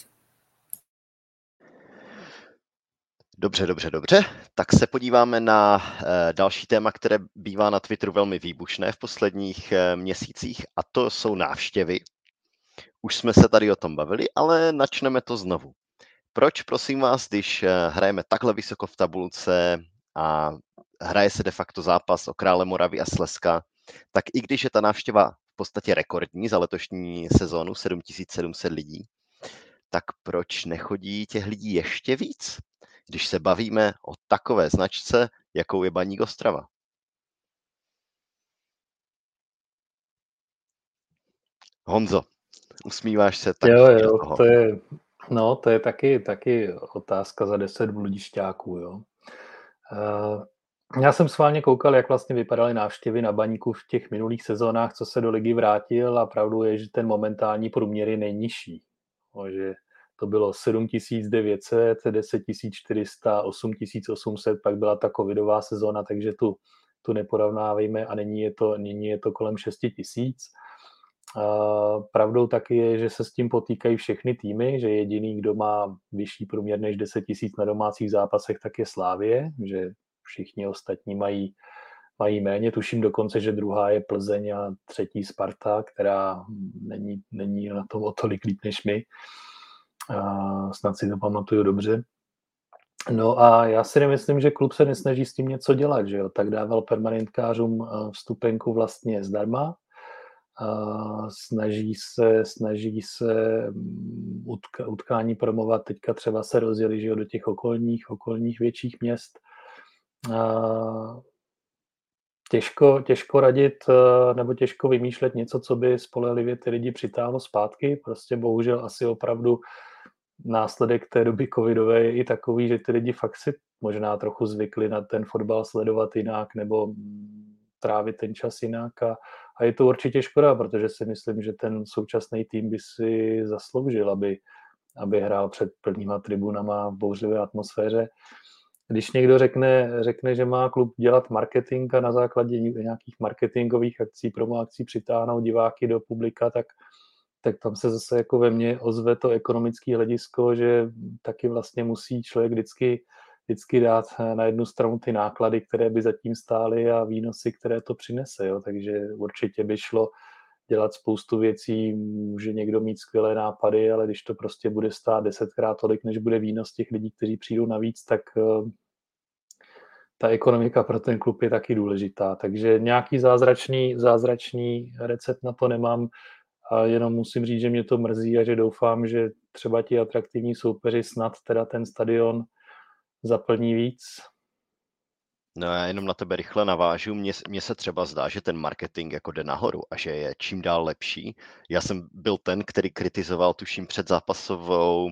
Speaker 1: Dobře, dobře, dobře. Tak se podíváme na e, další téma, které bývá na Twitteru velmi výbušné v posledních e, měsících, a to jsou návštěvy. Už jsme se tady o tom bavili, ale načneme to znovu. Proč, prosím vás, když e, hrajeme takhle vysoko v tabulce a hraje se de facto zápas o Krále Moravy a Slezska, tak i když je ta návštěva v podstatě rekordní za letošní sezónu, 7700 lidí, tak proč nechodí těch lidí ještě víc? když se bavíme o takové značce, jakou je Baník Ostrava. Honzo, usmíváš se tak.
Speaker 2: Jo, jo, toho. to je, no, to je taky, taky otázka za 10 bludišťáků, jo. Uh, já jsem sválně koukal, jak vlastně vypadaly návštěvy na baníku v těch minulých sezónách, co se do ligy vrátil a pravdu je, že ten momentální průměr je nejnižší. No, že to bylo 7900, 10400, 8800, pak byla ta covidová sezóna, takže tu, tu neporovnávejme a nyní je to, nyní je to kolem 6000. Pravdou taky je, že se s tím potýkají všechny týmy, že jediný, kdo má vyšší průměr než 10 tisíc na domácích zápasech, tak je Slávě, že všichni ostatní mají, mají méně. Tuším dokonce, že druhá je Plzeň a třetí Sparta, která není, není na tom o tolik líp než my snad si to pamatuju dobře. No a já si nemyslím, že klub se nesnaží s tím něco dělat, že jo? Tak dával permanentkářům vstupenku vlastně zdarma, snaží se, snaží se mm, utkání promovat, teďka třeba se rozjeli že do těch okolních, okolních větších měst. Těžko, těžko radit nebo těžko vymýšlet něco, co by spolehlivě ty lidi přitáhlo zpátky. Prostě bohužel asi opravdu následek té doby covidové je i takový, že ty lidi fakt si možná trochu zvykli na ten fotbal sledovat jinak nebo trávit ten čas jinak a, a je to určitě škoda, protože si myslím, že ten současný tým by si zasloužil, aby, aby hrál před plnýma tribunama v bouřlivé atmosféře. Když někdo řekne, řekne, že má klub dělat marketing a na základě nějakých marketingových akcí, promo akcí přitáhnout diváky do publika, tak tak tam se zase jako ve mně ozve to ekonomické hledisko, že taky vlastně musí člověk vždycky, vždycky dát na jednu stranu ty náklady, které by zatím stály a výnosy, které to přinese. Jo? Takže určitě by šlo dělat spoustu věcí, může někdo mít skvělé nápady, ale když to prostě bude stát desetkrát tolik, než bude výnos těch lidí, kteří přijdou navíc, tak eh, ta ekonomika pro ten klub je taky důležitá. Takže nějaký zázračný, zázračný recept na to nemám. A jenom musím říct, že mě to mrzí a že doufám, že třeba ti atraktivní soupeři snad teda ten stadion zaplní víc.
Speaker 1: No já jenom na tebe rychle navážu. Mně, mně se třeba zdá, že ten marketing jako jde nahoru a že je čím dál lepší. Já jsem byl ten, který kritizoval, tuším, před zápasovou,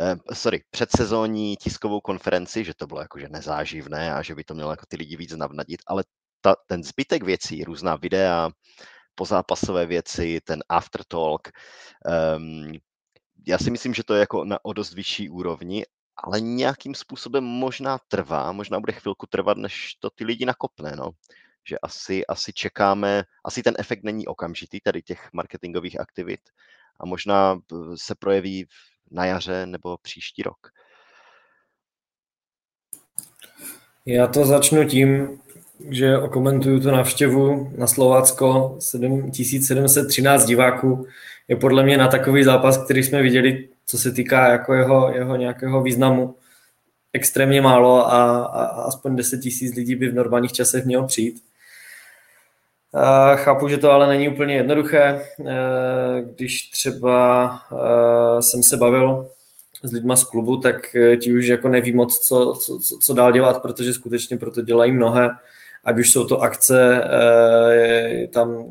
Speaker 1: eh, sorry, předsezónní tiskovou konferenci, že to bylo jakože nezáživné a že by to mělo jako ty lidi víc navnadit, ale ta, ten zbytek věcí, různá videa, pozápasové věci, ten aftertalk. Um, já si myslím, že to je jako na o dost vyšší úrovni, ale nějakým způsobem možná trvá, možná bude chvilku trvat, než to ty lidi nakopne, no. Že asi, asi čekáme, asi ten efekt není okamžitý tady těch marketingových aktivit a možná se projeví na jaře nebo příští rok.
Speaker 3: Já to začnu tím, že okomentuju tu návštěvu na Slovácko, 7713 diváků, je podle mě na takový zápas, který jsme viděli, co se týká jako jeho, jeho nějakého významu, extrémně málo a, a aspoň 10 tisíc lidí by v normálních časech mělo přijít. A chápu, že to ale není úplně jednoduché. E, když třeba e, jsem se bavil s lidma z klubu, tak eh, ti už jako neví moc, co, co, co dál dělat, protože skutečně proto dělají mnohé. Ať už jsou to akce, tam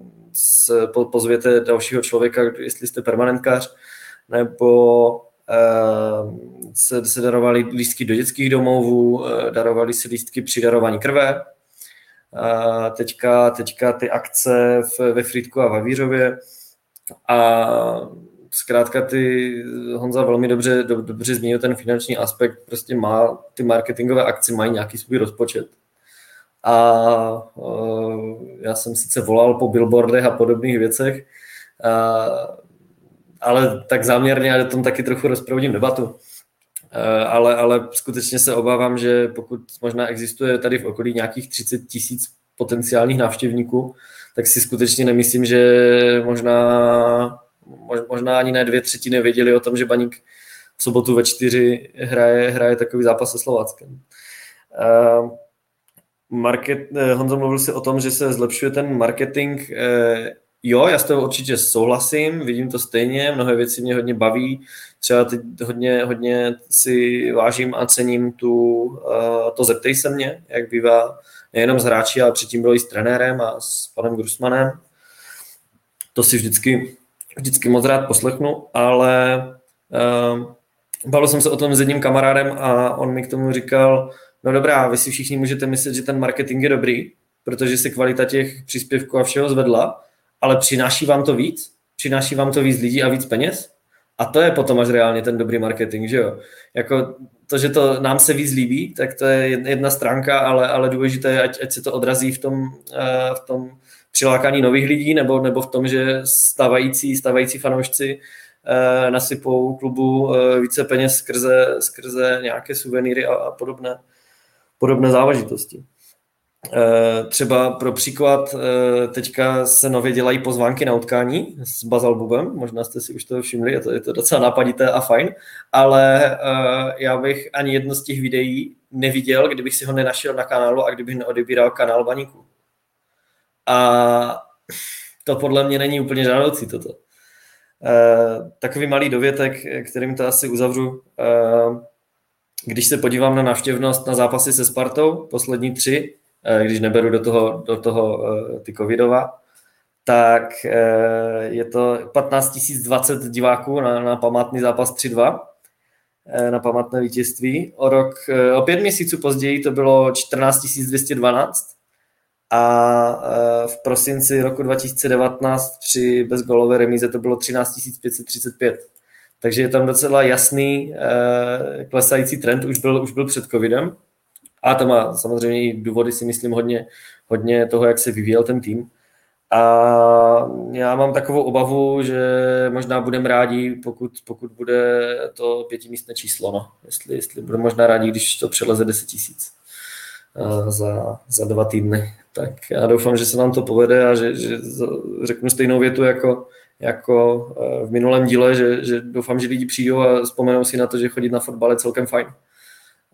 Speaker 3: pozvěte dalšího člověka, jestli jste permanentkář, nebo se, se darovali lístky do dětských domovů, darovali se lístky při darování krve, teďka, teďka ty akce v, ve Frýdku a v Avířově a zkrátka ty, Honza velmi dobře, do, dobře zmínil ten finanční aspekt, prostě má, ty marketingové akce mají nějaký svůj rozpočet. A já jsem sice volal po billboardech a podobných věcech, uh, ale tak záměrně já tom taky trochu rozproudím debatu. Uh, ale, ale skutečně se obávám, že pokud možná existuje tady v okolí nějakých 30 tisíc potenciálních návštěvníků, tak si skutečně nemyslím, že možná, možná ani ne dvě třetiny věděli o tom, že Baník v sobotu ve čtyři hraje, hraje takový zápas se Slováckem. Uh, market, eh, Honzo mluvil si o tom, že se zlepšuje ten marketing. Jo, já s toho určitě souhlasím, vidím to stejně, mnohé věci mě hodně baví. Třeba teď hodně, hodně si vážím a cením tu, uh, to zeptej se mě, jak bývá nejenom s hráči, ale předtím bylo i s trenérem a s panem Grusmanem. To si vždycky, vždycky moc rád poslechnu, ale uh, bavil jsem se o tom s jedním kamarádem a on mi k tomu říkal, no dobrá, vy si všichni můžete myslet, že ten marketing je dobrý, protože se kvalita těch příspěvků a všeho zvedla, ale přináší vám to víc? Přináší vám to víc lidí a víc peněz? A to je potom až reálně ten dobrý marketing, že jo? Jako to, že to nám se víc líbí, tak to je jedna stránka, ale, ale důležité je, ať, ať se to odrazí v tom, eh, v tom přilákání nových lidí, nebo, nebo v tom, že stávající, stávající fanoušci eh, nasypou klubu eh, více peněz skrze, skrze nějaké suvenýry a, a podobné, podobné záležitosti. Eh, třeba pro příklad, eh, teďka se nově dělají pozvánky na utkání s Bazalbubem, možná jste si už to všimli, je to, je to docela napadité a fajn, ale eh, já bych ani jedno z těch videí neviděl, kdybych si ho nenašel na kanálu a kdybych neodebíral kanál Baníku. A to podle mě není úplně žádoucí toto. Takový malý dovětek, kterým to asi uzavřu. Když se podívám na návštěvnost na zápasy se Spartou, poslední tři, když neberu do toho, do toho eh, ty covidova, tak eh, je to 15 020 diváků na, na památný zápas 3-2, na památné vítězství. O rok, o pět měsíců později to bylo 14 212 a v prosinci roku 2019 při bezgolové remíze to bylo 13 535. Takže je tam docela jasný klesající trend, už byl, už byl před covidem. A to má samozřejmě i důvody, si myslím, hodně, hodně toho, jak se vyvíjel ten tým. A já mám takovou obavu, že možná budeme rádi, pokud, pokud bude to pětimístné číslo. No. Jestli, jestli budeme možná rádi, když to přeleze 10 tisíc za, za dva týdny. Tak já doufám, že se nám to povede a že, že řeknu stejnou větu jako, jako v minulém díle, že, že doufám, že lidi přijdou a vzpomenou si na to, že chodit na fotbal je celkem fajn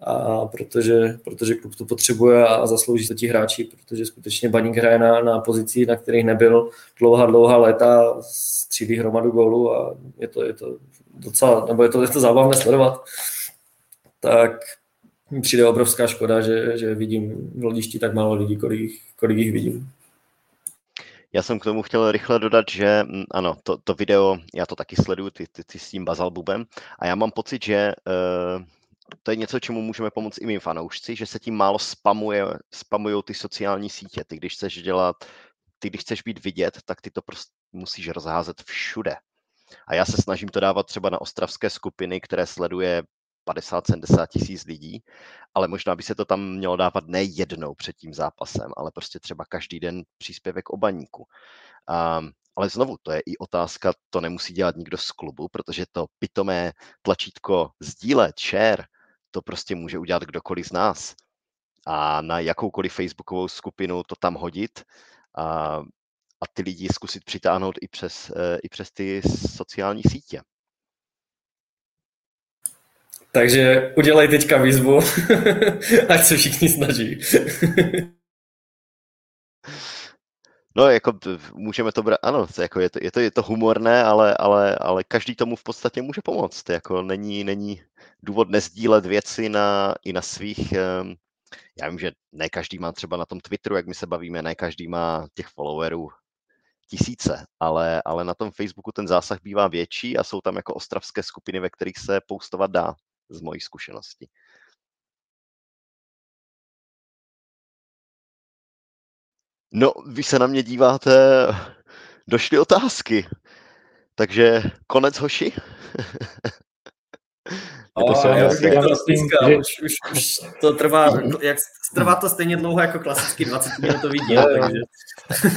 Speaker 3: a protože, protože klub to potřebuje a zaslouží se ti hráči, protože skutečně Baník hraje na, na pozici, na kterých nebyl dlouhá, dlouhá léta, střílí hromadu gólů a je to, je to docela, nebo je to, je to zábavné sledovat. Tak mi přijde obrovská škoda, že, že vidím v lodišti tak málo lidí, kolik, kolik jich vidím.
Speaker 1: Já jsem k tomu chtěl rychle dodat, že mm, ano, to, to video, já to taky sleduju, ty, ty, ty s tím bazalbubem, a já mám pocit, že uh, to je něco, čemu můžeme pomoct i my fanoušci, že se tím málo spamuje, spamují ty sociální sítě. Ty, když chceš dělat, ty, když chceš být vidět, tak ty to prostě musíš rozházet všude. A já se snažím to dávat třeba na ostravské skupiny, které sleduje 50-70 tisíc lidí, ale možná by se to tam mělo dávat ne jednou před tím zápasem, ale prostě třeba každý den příspěvek o baníku. Um, ale znovu, to je i otázka, to nemusí dělat nikdo z klubu, protože to pitomé tlačítko sdílet, share, to prostě může udělat kdokoliv z nás. A na jakoukoliv facebookovou skupinu to tam hodit a, a ty lidi zkusit přitáhnout i přes, eh, i přes ty sociální sítě.
Speaker 3: Takže udělej teďka výzvu, ať se všichni snaží.
Speaker 1: No, jako můžeme to brát, ano, jako je, to, je, to, je to humorné, ale, ale, ale každý tomu v podstatě může pomoct. Jako není, není důvod nezdílet věci na, i na svých, um, já vím, že ne každý má třeba na tom Twitteru, jak my se bavíme, ne každý má těch followerů tisíce, ale, ale na tom Facebooku ten zásah bývá větší a jsou tam jako ostravské skupiny, ve kterých se postovat dá, z mojí zkušenosti. No, vy se na mě díváte, došly otázky. Takže konec hoši.
Speaker 3: Nebo se já, já myslím, že... už, už, už, to trvá, jak, trvá to stejně dlouho jako klasický 20 minutový díl, takže...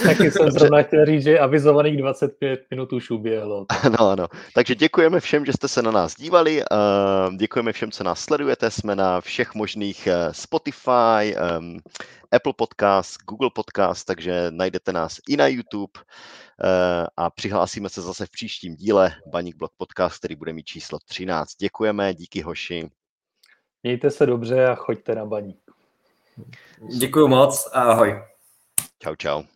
Speaker 2: Taky jsem zrovna chtěl říct, že avizovaných 25 minut už uběhlo.
Speaker 1: Ano, ano. Takže děkujeme všem, že jste se na nás dívali, děkujeme všem, co nás sledujete, jsme na všech možných eh, Spotify, Apple Podcast, Google Podcast, takže najdete nás i na YouTube eh, a přihlásíme se zase v příštím díle Baník Blog Podcast, který bude mít číslo 13. Děkujeme, díky hoši.
Speaker 2: Mějte se dobře a choďte na baník.
Speaker 3: Děkuji moc a ahoj.
Speaker 1: Čau, čau.